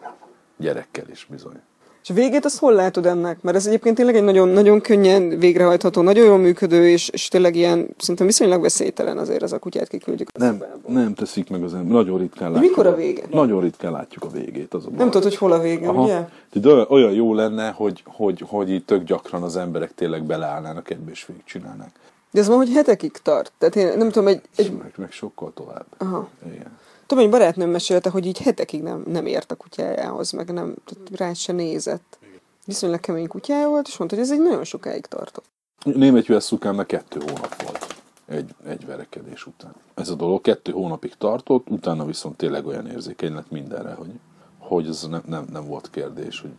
Speaker 2: Gyerekkel is bizony.
Speaker 1: És a végét azt hol látod ennek? Mert ez egyébként tényleg egy nagyon, nagyon könnyen végrehajtható, nagyon jól működő, és, és tényleg ilyen, szerintem viszonylag veszélytelen azért az a kutyát kiküldjük. a
Speaker 2: Nem,
Speaker 1: szobából.
Speaker 2: nem teszik meg az ember. Nagyon ritkán látjuk.
Speaker 1: mikor a vége?
Speaker 2: Nagyon ritkán látjuk a végét. Az a.
Speaker 1: Nem tudod, hogy hol a vége,
Speaker 2: Aha.
Speaker 1: ugye?
Speaker 2: De olyan, olyan jó lenne, hogy, hogy, hogy így tök gyakran az emberek tényleg beleállnának ebbe és végigcsinálnák.
Speaker 1: De ez van, hogy hetekig tart. Tehát én nem tudom, egy, egy
Speaker 2: Meg, meg sokkal tovább.
Speaker 1: aha.
Speaker 2: Igen.
Speaker 1: Tudom, egy barátnőm mesélte, hogy így hetekig nem, nem ért a kutyájához, meg nem, rá se nézett. Viszonylag kemény kutyája volt, és mondta, hogy ez egy nagyon sokáig tartott.
Speaker 2: Német US szukámnak kettő hónap volt egy, egy verekedés után. Ez a dolog kettő hónapig tartott, utána viszont tényleg olyan érzékeny lett mindenre, hogy, hogy ez nem, nem, nem volt kérdés, hogy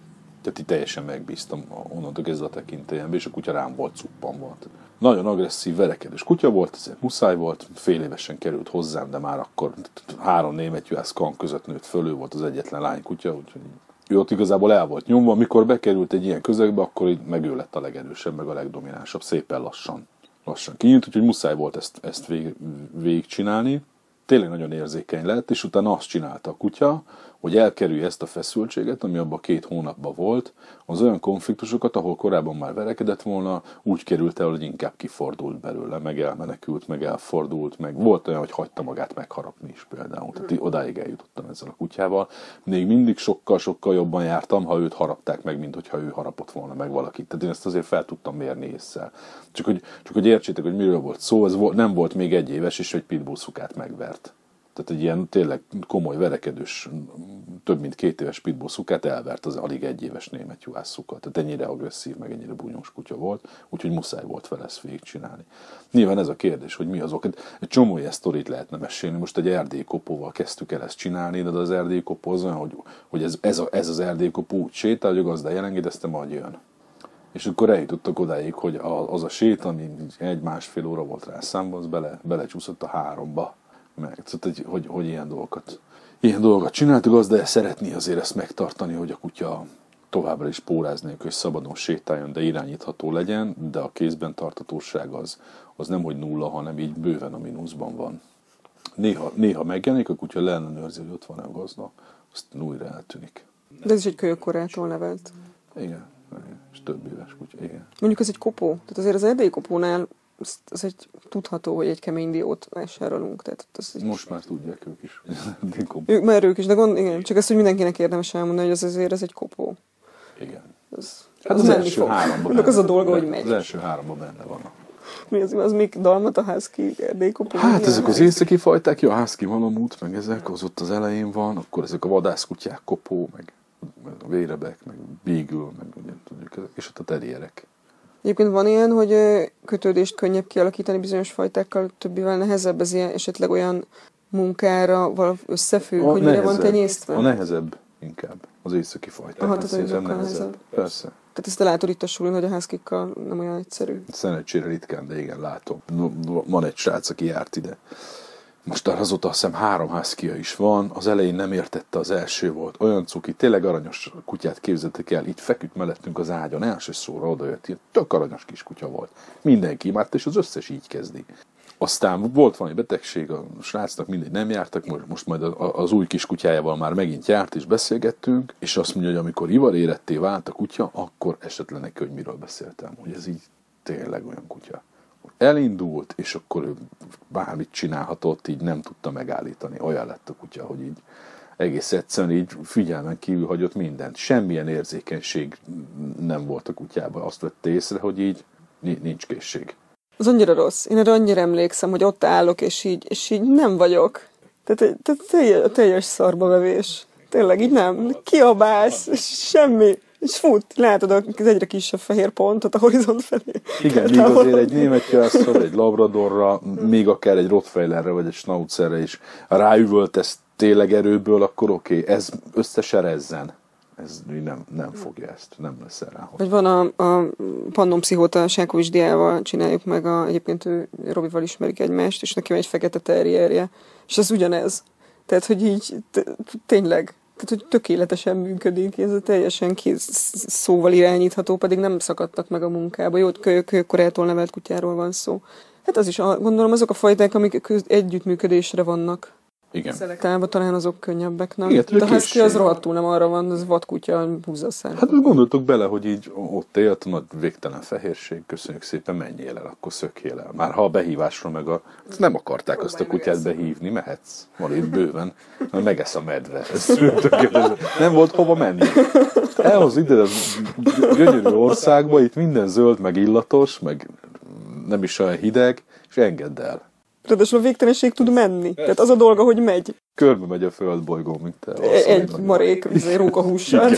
Speaker 2: tehát így teljesen megbíztam onnantól kezdve a tekintélyembe, és a kutya rám volt cuppan volt. Nagyon agresszív, verekedős kutya volt, ezért muszáj volt, fél évesen került hozzám, de már akkor három német US kan között nőtt fölő volt az egyetlen lány kutya, úgyhogy ő ott igazából el volt nyomva, amikor bekerült egy ilyen közegbe, akkor így meg ő lett a legerősebb, meg a legdominánsabb, szépen lassan. Lassan kinyílt, úgyhogy muszáj volt ezt, ezt vég, végigcsinálni. Tényleg nagyon érzékeny lett, és utána azt csinálta a kutya, hogy elkerülje ezt a feszültséget, ami abban két hónapban volt, az olyan konfliktusokat, ahol korábban már verekedett volna, úgy került el, hogy inkább kifordult belőle, meg elmenekült, meg elfordult, meg volt olyan, hogy hagyta magát megharapni is például. Tehát így odáig eljutottam ezzel a kutyával. Még mindig sokkal-sokkal jobban jártam, ha őt harapták meg, mint hogyha ő harapott volna meg valakit. Tehát én ezt azért fel tudtam mérni észre. Csak hogy, csak hogy értsétek, hogy miről volt szó, ez volt, nem volt még egy éves, és egy pitbull szukát megvert. Tehát egy ilyen tényleg komoly verekedős, több mint két éves pitbull szukát elvert az alig egy éves német juhász szuka. Tehát ennyire agresszív, meg ennyire bunyós kutya volt, úgyhogy muszáj volt vele ezt végigcsinálni. Nyilván ez a kérdés, hogy mi az ok. Egy csomó ilyen sztorit lehetne mesélni. Most egy erdélykopóval kezdtük el ezt csinálni, de az erdélykopó az olyan, hogy, hogy ez, ez, a, ez az erdélykopó úgy sétál, hogy a gazdája elengedezte, majd jön. És akkor eljutottak odáig, hogy az a sét, ami egy-másfél óra volt rá számba, az bele, belecsúszott a háromba. Meg, szóval, hogy, hogy, hogy ilyen dolgokat, ilyen dolgokat csináltuk, az, de szeretné azért ezt megtartani, hogy a kutya továbbra is pórázni, hogy szabadon sétáljon, de irányítható legyen, de a kézben tartatóság az, az nem hogy nulla, hanem így bőven a mínuszban van. Néha, néha megjelenik, a kutya leellenőrzi, hogy ott van a gazda, aztán újra eltűnik.
Speaker 1: De ez is egy kölyökkorától nevelt.
Speaker 2: Igen, igen, és több éves kutya, igen.
Speaker 1: Mondjuk ez egy kopó. Tehát azért az erdélyi kopónál az, az egy tudható, hogy egy kemény diót vásárolunk. Tehát az egy...
Speaker 2: Most már tudják ők is.
Speaker 1: Ők már ők is, de gond, igen, csak ezt, hogy mindenkinek érdemes elmondani, hogy az azért ez egy kopó.
Speaker 2: Igen.
Speaker 1: Az,
Speaker 2: Hát
Speaker 1: az
Speaker 2: az
Speaker 1: menni
Speaker 2: első
Speaker 1: fog.
Speaker 2: háromban
Speaker 1: Annak az a
Speaker 2: benne-
Speaker 1: dolga, hogy
Speaker 2: Az
Speaker 1: megy.
Speaker 2: első háromban benne van.
Speaker 1: Mi az, az még dalmat a házki erdélykopó?
Speaker 2: Hát ezek az északi fajták, jó, a házki malamút, meg ezek, az ott az elején van, akkor ezek a vadászkutyák, kopó, meg a vérebek, meg beagle, meg ugye tudjuk, és ott a terrierek.
Speaker 1: Egyébként van ilyen, hogy kötődést könnyebb kialakítani bizonyos fajtákkal, többivel nehezebb, ez ilyen esetleg olyan munkára valami összefügg, a hogy mire van tenyésztve?
Speaker 2: A nehezebb inkább, az északi fajták.
Speaker 1: Aha, tehát nehezebb. nehezebb.
Speaker 2: Persze.
Speaker 1: Tehát ezt te látod itt a sulin, hogy a házkikkal nem olyan egyszerű.
Speaker 2: Szerencsére ritkán, de igen, látom. Van egy srác, aki járt ide most azóta azt hiszem három házkia is van, az elején nem értette, az első volt. Olyan cuki, tényleg aranyos kutyát képzeltek el, itt feküdt mellettünk az ágyon, első szóra odajött, ilyen tök aranyos kis kutya volt. Mindenki imádt, és az összes így kezdi. Aztán volt valami betegség, a srácnak mindegy nem jártak, most, most majd az új kis kutyájával már megint járt, és beszélgettünk, és azt mondja, hogy amikor ivar éretté vált a kutya, akkor esetleg neki, hogy miről beszéltem, hogy ez így tényleg olyan kutya elindult, és akkor ő bármit csinálhatott, így nem tudta megállítani. Olyan lett a kutya, hogy így egész egyszerűen így figyelmen kívül hagyott mindent. Semmilyen érzékenység nem volt a kutyában. Azt vette észre, hogy így nincs készség.
Speaker 1: Az annyira rossz. Én erre annyira emlékszem, hogy ott állok, és így, és így nem vagyok. Tehát, tehát teljes, teljes szarbavevés. Tényleg így nem. Kiabálsz, semmi. És fut, látod az egyre kisebb fehér pontot a horizont felé.
Speaker 2: Igen, míg azért egy német jászol, egy labradorra, még akár egy rottweilerre vagy egy schnauzerre is ráüvöltesz tényleg erőből, akkor oké, okay, ez összeserezzen. Ez nem, nem fogja ezt, nem lesz rá.
Speaker 1: Vagy van a, a Pannon Pszichóta Sákovics diával csináljuk meg, a, egyébként ő Robival ismerik egymást, és neki van egy fekete terrierje, és ez ugyanez. Tehát, hogy így tényleg tehát, hogy tökéletesen működik, ez a teljesen kész szóval irányítható, pedig nem szakadtak meg a munkába. Jó, kölyök-korától nevelt kutyáról van szó. Hát az is, gondolom, azok a fajták, amik együttműködésre vannak.
Speaker 2: Igen.
Speaker 1: Szelektálva talán azok könnyebbek, nem? Igen, De a husky az rohadtul nem arra van, az vadkutya, húzza a
Speaker 2: Hát gondoltok bele, hogy így ott élt, nagy végtelen fehérség, köszönjük szépen, menjél el, akkor szökjél el. Már ha a behívásról meg a... Nem akarták azt a kutyát behívni, mehetsz. Van itt bőven. Megesz a medve. Ez nem volt hova menni. Elhoz ide a gyönyörű országba, itt minden zöld, meg illatos, meg nem is olyan hideg, és engedd el.
Speaker 1: Ráadásul a végtelenség tud menni. Tehát az a dolga, hogy megy.
Speaker 2: Körbe megy a földbolygó, mint te.
Speaker 1: Egy marék, rókahússal.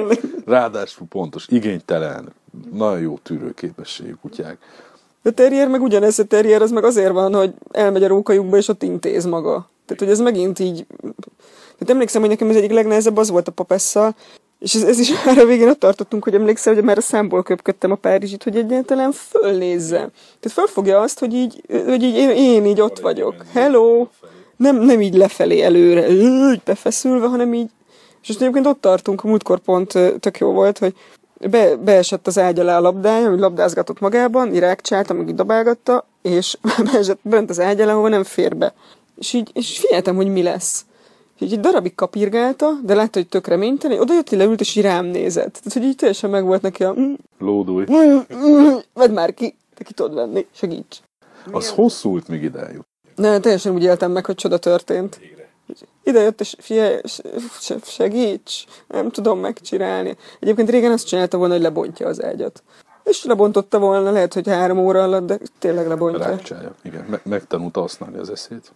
Speaker 2: Ráadásul pontos, igénytelen, nagyon jó tűrőképességű kutyák.
Speaker 1: De a terrier meg ugyanez, a terrier az meg azért van, hogy elmegy a rókajukba, és ott intéz maga. Tehát, hogy ez megint így... Tehát emlékszem, hogy nekem az egyik legnehezebb az volt a papesszal, és ez, ez is már a végén ott tartottunk, hogy emlékszel, hogy már a számból köpködtem a Párizsit, hogy egyáltalán fölnézze. Tehát fölfogja azt, hogy így, hogy így én, én így ott vagyok. Hello! Nem, nem így lefelé előre, így befeszülve, hanem így. És most egyébként ott tartunk, a múltkor pont tök jó volt, hogy be, beesett az ágy alá a labdája, hogy labdázgatott magában, irákcsálta, meg így dobálgatta, és beesett bent az ágy alá, ahol nem fér be. És így és figyeltem, hogy mi lesz. Így egy darabig kapirgálta, de látta, hogy tök reménytelen, oda jött, leült, és így rám nézett. Tehát, hogy így teljesen meg volt neki a... Mm,
Speaker 2: Lódulj.
Speaker 1: Vedd már ki, te ki tudod venni, segíts.
Speaker 2: Az hosszú út, még ide eljut.
Speaker 1: Ne, teljesen úgy éltem meg, hogy csoda történt. Ide jött, és figyelj, segíts, nem tudom megcsinálni. Egyébként régen azt csinálta volna, hogy lebontja az ágyat. És lebontotta volna, lehet, hogy három óra alatt, de tényleg lebontja.
Speaker 2: Rákcsálja, igen. Me- megtanulta használni az eszét.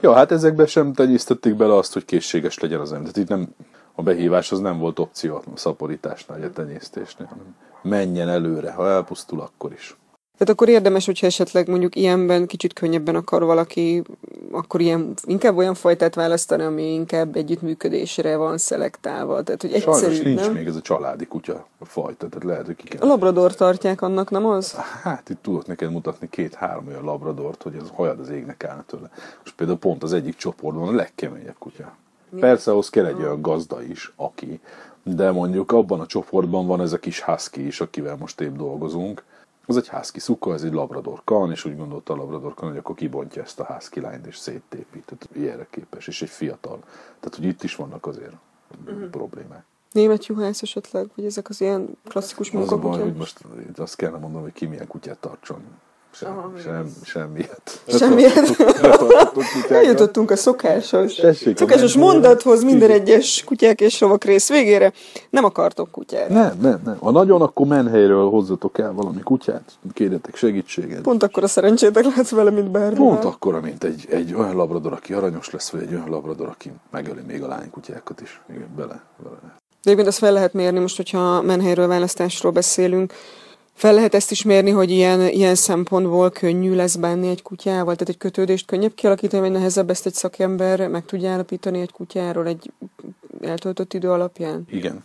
Speaker 2: Ja, hát ezekbe sem tenyésztették bele azt, hogy készséges legyen az ember. Itt nem, a behívás az nem volt opció a szaporításnál, a tenyésztésnél, hanem menjen előre, ha elpusztul, akkor is.
Speaker 1: Tehát akkor érdemes, hogyha esetleg mondjuk ilyenben kicsit könnyebben akar valaki, akkor ilyen, inkább olyan fajtát választani, ami inkább együttműködésre van szelektálva. Tehát, hogy egyszerű,
Speaker 2: Sajnos nincs nem? még ez a családi kutya fajta, tehát lehet, hogy ki kell.
Speaker 1: A labrador tartják annak, nem az?
Speaker 2: Hát itt tudok neked mutatni két-három olyan labradort, hogy az hajad az égnek állna tőle. Most például pont az egyik csoportban a legkeményebb kutya. Mi? Persze ahhoz kell egy olyan gazda is, aki, de mondjuk abban a csoportban van ez a kis husky is, akivel most épp dolgozunk, az egy házki szuka, ez egy labrador kan, és úgy gondolta a labrador kan, hogy akkor kibontja ezt a házki lányt, és széttépi. Tehát ilyenre képes, és egy fiatal. Tehát, hogy itt is vannak azért uh-huh. problémák.
Speaker 1: Német juhász esetleg, vagy ezek az ilyen klasszikus
Speaker 2: munkakutyák? Az a baj, hogy most azt kellene mondani, hogy ki milyen kutyát tartson. Sem,
Speaker 1: Aha,
Speaker 2: sem, semmiet.
Speaker 1: Semmiet. Eljutottunk a szokásos,
Speaker 2: Tessék, a
Speaker 1: szokásos
Speaker 2: menhelyre.
Speaker 1: mondathoz minden egyes kutyák és rovak rész végére. Nem akartok kutyát.
Speaker 2: Nem, nem, nem. Ha nagyon, akkor menhelyről hozzatok el valami kutyát, kérjetek segítséget.
Speaker 1: Pont akkor a szerencsétek lehet vele, mint bármi.
Speaker 2: Pont akkora, mint egy, egy olyan labrador, aki aranyos lesz, vagy egy olyan labrador, aki megöli még a lánykutyákat is. Igen, bele, bele.
Speaker 1: De egyébként ezt fel lehet mérni, most, hogyha menhelyről választásról beszélünk, fel lehet ezt is mérni, hogy ilyen, ilyen szempontból könnyű lesz bánni egy kutyával, tehát egy kötődést könnyebb kialakítani, vagy nehezebb ezt egy szakember meg tudja állapítani egy kutyáról egy eltöltött idő alapján.
Speaker 2: Igen.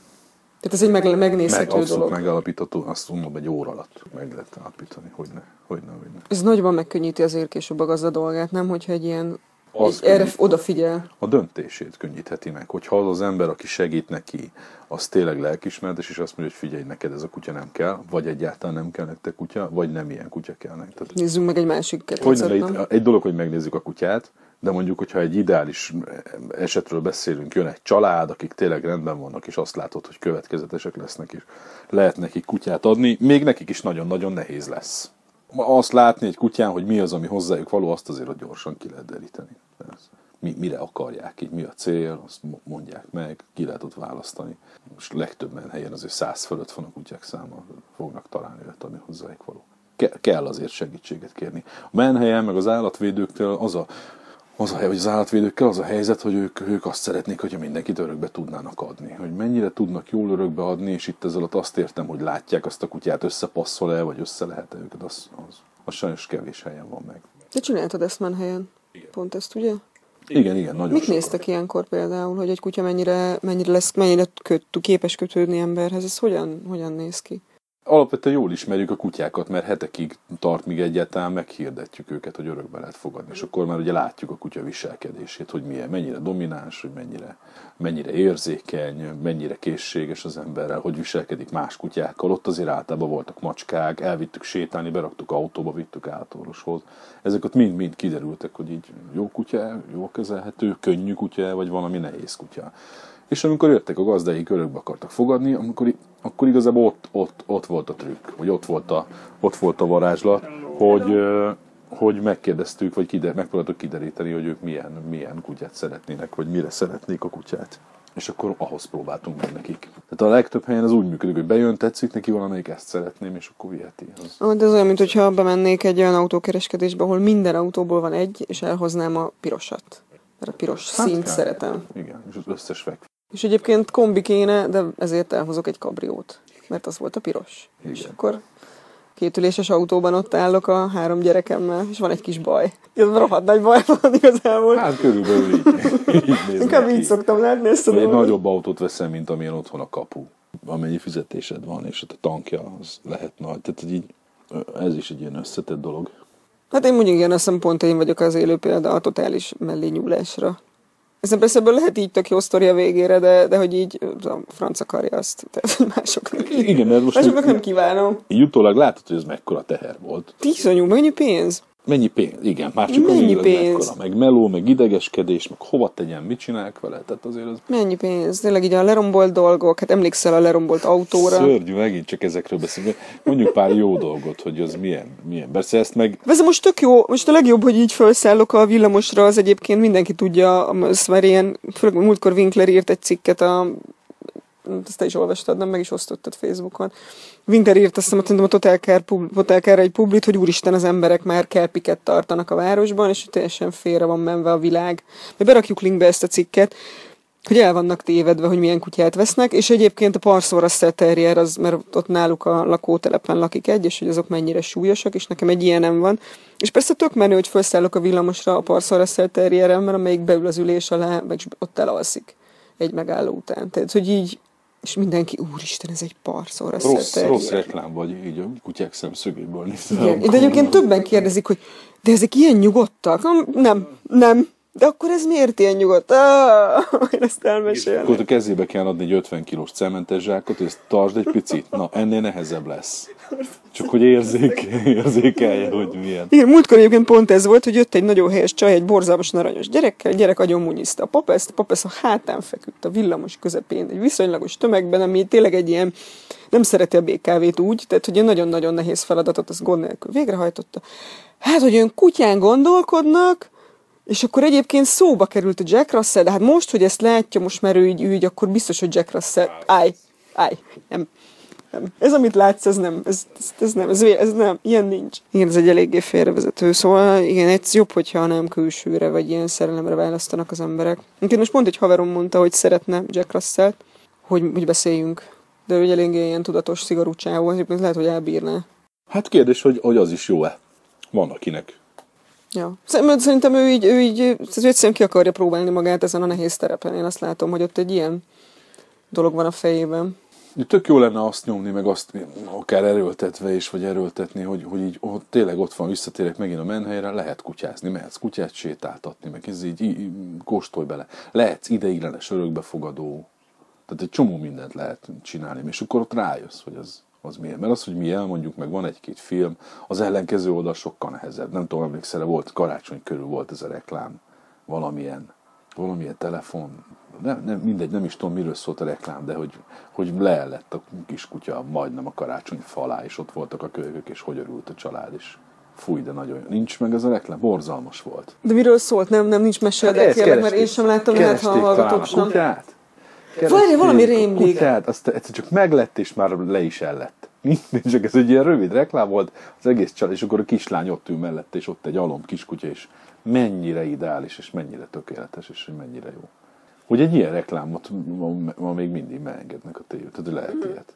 Speaker 1: Tehát ez egy meg,
Speaker 2: Meg
Speaker 1: megnézhető
Speaker 2: abszolút
Speaker 1: dolog.
Speaker 2: megállapítható, azt mondom, egy óra alatt meg lehet állapítani, hogy ne, hogy ne, hogy ne.
Speaker 1: Ez nagyban megkönnyíti azért később a gazda dolgát, nem? Hogyha egy ilyen
Speaker 2: Az
Speaker 1: erre
Speaker 2: könnyít.
Speaker 1: odafigyel.
Speaker 2: a döntését könnyítheti meg. Hogyha az az ember, aki segít neki, az tényleg lelkismeretes, és azt mondja, hogy figyelj, neked ez a kutya nem kell, vagy egyáltalán nem kell nektek kutya, vagy nem ilyen kutya kell nektek.
Speaker 1: Nézzünk meg egy másik kedvencet,
Speaker 2: egy dolog, hogy megnézzük a kutyát, de mondjuk, hogyha egy ideális esetről beszélünk, jön egy család, akik tényleg rendben vannak, és azt látod, hogy következetesek lesznek, és lehet nekik kutyát adni, még nekik is nagyon-nagyon nehéz lesz. Azt látni egy kutyán, hogy mi az, ami hozzájuk való, azt azért hogy gyorsan ki lehet deríteni. Persze. Mi, mire akarják, így mi a cél, azt mo- mondják meg, ki lehet ott választani. Most legtöbben helyen azért száz fölött van a kutyák száma, fognak találni olyat, ami hozzájuk való. Ke- kell azért segítséget kérni. A menhelyen, meg az állatvédőktől az a, az a hely, vagy az állatvédőkkel az a helyzet, hogy ők, ők azt szeretnék, hogyha mindenkit örökbe tudnának adni. Hogy mennyire tudnak jól örökbe adni, és itt ezzel azt értem, hogy látják azt a kutyát, összepasszol-e, vagy össze lehet-e őket, az, az, az sajnos kevés helyen van meg.
Speaker 1: Te csináltad ezt menhelyen? Pont ezt, ugye?
Speaker 2: Igen, igen, nagyon
Speaker 1: Mit
Speaker 2: sokat.
Speaker 1: néztek ilyenkor például, hogy egy kutya mennyire, mennyire lesz, mennyire köt, képes kötődni emberhez? Ez hogyan, hogyan néz ki?
Speaker 2: Alapvetően jól ismerjük a kutyákat, mert hetekig tart, míg egyáltalán meghirdetjük őket, hogy örökbe lehet fogadni. És akkor már ugye látjuk a kutya viselkedését, hogy milyen, mennyire domináns, hogy mennyire, mennyire érzékeny, mennyire készséges az emberrel, hogy viselkedik más kutyákkal. Ott azért általában voltak macskák, elvittük sétálni, beraktuk autóba, vittük átorvoshoz. Ezek ott mind-mind kiderültek, hogy így jó kutya, jó kezelhető, könnyű kutya, vagy valami nehéz kutya. És amikor jöttek a gazdáik, örökbe akartak fogadni, amikor, akkor igazából ott, ott, ott volt a trükk, vagy ott volt a, ott volt a varázslat, hogy, hogy megkérdeztük, vagy kide, megpróbáltuk kideríteni, hogy ők milyen, milyen kutyát szeretnének, vagy mire szeretnék a kutyát. És akkor ahhoz próbáltunk meg nekik. Tehát a legtöbb helyen az úgy működik, hogy bejön, tetszik neki valamelyik, ezt szeretném, és akkor viheti. Az,
Speaker 1: Ah, De ez olyan, mintha bemennék egy olyan autókereskedésbe, ahol minden autóból van egy, és elhoznám a pirosat. Mert a piros
Speaker 2: Hát
Speaker 1: színt
Speaker 2: kár.
Speaker 1: szeretem.
Speaker 2: igen, és az összes fekvő.
Speaker 1: És egyébként kombi kéne, de ezért elhozok egy kabriót. Mert az volt a piros.
Speaker 2: Igen.
Speaker 1: És akkor kétüléses autóban ott állok a három gyerekemmel, és van egy kis baj. Ez rohadt nagy baj van igazából.
Speaker 2: Hát körülbelül így, így
Speaker 1: Inkább így szoktam látni ezt a dolgot.
Speaker 2: nagyobb autót veszel, mint amilyen otthon a kapu. Amennyi fizetésed van, és a tankja az lehet nagy. Tehát így, ez is egy ilyen összetett dolog.
Speaker 1: Hát én mondjuk igen, azt hiszem pont én vagyok az élő példa a totális mellé Ezen persze ebből lehet így tök jó sztori a végére, de, de hogy így a franc akarja azt. Tehát másoknak,
Speaker 2: Igen, mert most
Speaker 1: másoknak nem kívánom.
Speaker 2: Így utólag látod, hogy ez mekkora teher volt.
Speaker 1: Tízanyú, mennyi pénz?
Speaker 2: Mennyi pénz? Igen, már csak
Speaker 1: Mennyi
Speaker 2: hogy
Speaker 1: pénz?
Speaker 2: Mekkora. Meg meló, meg idegeskedés, meg hova tegyen, mit csinálják vele. Tehát azért az
Speaker 1: Mennyi pénz? Tényleg így a lerombolt dolgok, hát emlékszel a lerombolt autóra.
Speaker 2: szörnyű, megint csak ezekről beszélünk. Mondjuk pár jó dolgot, hogy az milyen. milyen. Persze ezt meg
Speaker 1: Ez most tök jó, most a legjobb, hogy így felszállok a villamosra, az egyébként mindenki tudja, az már ilyen, főleg múltkor Winkler írt egy cikket a ezt te is olvastad, nem meg is osztottad Facebookon. Winkler írt azt hiszem, a Car egy publit, hogy úristen az emberek már kelpiket tartanak a városban, és teljesen félre van menve a világ. Majd berakjuk linkbe ezt a cikket, hogy el vannak tévedve, hogy milyen kutyát vesznek, és egyébként a Parszóra Terrier, az, mert ott náluk a lakótelepen lakik egy, és hogy azok mennyire súlyosak, és nekem egy ilyenem van. És persze tök menő, hogy felszállok a villamosra a Parszóra Terrierrel, mert amelyik beül az ülés alá, meg ott elalszik egy megálló után. Tehát, hogy így, és mindenki, úristen, ez egy Parszóra
Speaker 2: rossz, rossz reklám vagy, így a kutyák szemszögéből nézve.
Speaker 1: igen. De egyébként többen kérdezik, hogy de ezek ilyen nyugodtak? Nem, nem, nem. De akkor ez miért ilyen nyugodt? Ah, én ezt
Speaker 2: Akkor
Speaker 1: elmesélem.
Speaker 2: a kezébe kell adni egy 50 kilós cementes zsákot, és ezt tartsd egy picit. Na, ennél nehezebb lesz. Csak hogy érzék, érzékelje, hogy milyen.
Speaker 1: Igen, múltkor egyébként pont ez volt, hogy jött egy nagyon helyes csaj, egy borzalmas aranyos gyerekkel, gyerek agyon munyiszta a papeszt, a papesz a hátán feküdt a villamos közepén, egy viszonylagos tömegben, ami tényleg egy ilyen nem szereti a BKV-t úgy, tehát hogy egy nagyon-nagyon nehéz feladatot az gond nélkül végrehajtotta. Hát, hogy ön kutyán gondolkodnak, és akkor egyébként szóba került a Jack Russell, de hát most, hogy ezt látja, most már ő így, ő így akkor biztos, hogy Jack Russell, állj, állj, nem, nem. Ez, amit látsz, ez nem, ez, ez, ez nem, ez, ez nem, ilyen nincs. Igen, ez egy eléggé félrevezető, szóval igen, egy jobb, hogyha nem külsőre, vagy ilyen szerelemre választanak az emberek. Én most pont egy haverom mondta, hogy szeretne Jack russell hogy, hogy beszéljünk. De ő egy eléggé ilyen tudatos, szigorú csávó, lehet, hogy elbírná.
Speaker 2: Hát kérdés, hogy, hogy az is jó-e. Van akinek.
Speaker 1: Ja. Szerintem ő így, ő így egyszerűen ki akarja próbálni magát ezen a nehéz terepen. Én azt látom, hogy ott egy ilyen dolog van a fejében.
Speaker 2: Tök jó lenne azt nyomni, meg azt akár erőltetve is, vagy erőltetni, hogy, hogy így ott, tényleg ott van, visszatérek megint a menhelyre, lehet kutyázni, mehetsz kutyát sétáltatni, meg ez így, így kóstolj bele. Lehetsz ideiglenes örökbefogadó, tehát egy csomó mindent lehet csinálni, és akkor ott rájössz, hogy az, az milyen. Mert az, hogy mi elmondjuk, meg van egy-két film, az ellenkező oldal sokkal nehezebb. Nem tudom, emlékszel, volt karácsony körül volt ez a reklám, valamilyen, valamilyen telefon, nem, nem, mindegy, nem is tudom, miről szólt a reklám, de hogy, hogy leellett a kiskutya majdnem a karácsony falá, és ott voltak a kölykök, és hogy örült a család is. Fúj, de nagyon nincs meg ez a reklám, borzalmas volt.
Speaker 1: De miről szólt? Nem, nem nincs mesél, de hát kérlek, mert én sem láttam, hát ha hallgatók sem. Várj, valami rémlik.
Speaker 2: Tehát azt egyszer csak meglett, és már le is ellett. Csak ez egy ilyen rövid reklám volt, az egész család, és akkor a kislány ott ül mellett, és ott egy alom kiskutya, és mennyire ideális, és mennyire tökéletes, és mennyire jó. Hogy egy ilyen reklámot ma, ma még mindig megengednek a tévé, tehát lehet mm. ilyet.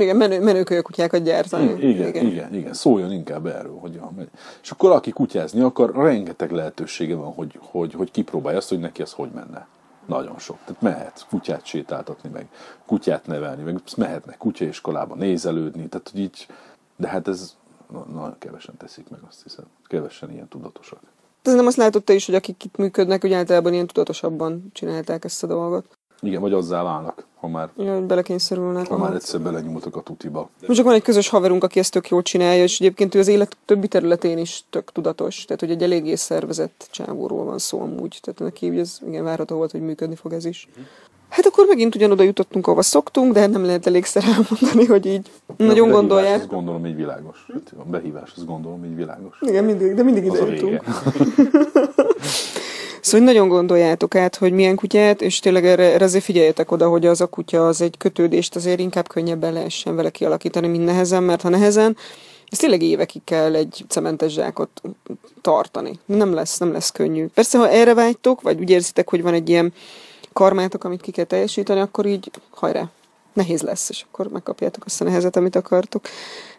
Speaker 1: Igen, menő, menő kutyákat gyártani.
Speaker 2: Igen, igen, igen, igen, szóljon inkább erről. Hogy a, és akkor aki kutyázni akar, rengeteg lehetősége van, hogy, hogy, hogy kipróbálja azt, hogy neki az hogy menne. Nagyon sok. Tehát mehet kutyát sétáltatni, meg kutyát nevelni, meg mehetnek kutyaiskolába nézelődni, tehát hogy így, de hát ez nagyon kevesen teszik meg, azt hiszem. Kevesen ilyen tudatosak.
Speaker 1: Ez nem azt látod te is, hogy akik itt működnek, hogy általában ilyen tudatosabban csinálták ezt a dolgot.
Speaker 2: Igen, vagy azzá válnak, ha már,
Speaker 1: ja, belekényszerülnek.
Speaker 2: Ha már egyszer belenyúltak a tutiba.
Speaker 1: Most csak van egy közös haverunk, aki ezt tök jól csinálja, és egyébként ő az élet többi területén is tök tudatos. Tehát, hogy egy eléggé szervezett csávóról van szó amúgy. Tehát neki ez igen várható volt, hogy működni fog ez is. Hát akkor megint ugyanoda jutottunk, ahova szoktunk, de nem lehet elégszer elmondani, hogy így ja, nagyon gondolják.
Speaker 2: Azt gondolom így világos. A behívás, azt gondolom így világos.
Speaker 1: Igen, mindig, de mindig ide jutunk. Szóval nagyon gondoljátok át, hogy milyen kutyát, és tényleg erre, erre azért figyeljetek oda, hogy az a kutya az egy kötődést azért inkább könnyebben lehessen vele kialakítani, mint nehezen, mert ha nehezen, ez tényleg évekig kell egy cementes zsákot tartani. Nem lesz, nem lesz könnyű. Persze, ha erre vágytok, vagy úgy érzitek, hogy van egy ilyen karmátok, amit ki kell teljesíteni, akkor így hajrá, nehéz lesz, és akkor megkapjátok azt a nehezet, amit akartok.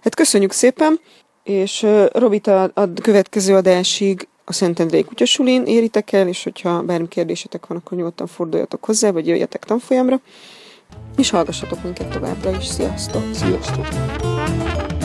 Speaker 1: Hát köszönjük szépen, és Robita a következő adásig a Szentendrei Kutyasulin éritek el, és hogyha bármi kérdésetek van, akkor nyugodtan forduljatok hozzá, vagy jöjjetek tanfolyamra, és hallgassatok minket továbbra is. Sziasztok!
Speaker 2: Sziasztok!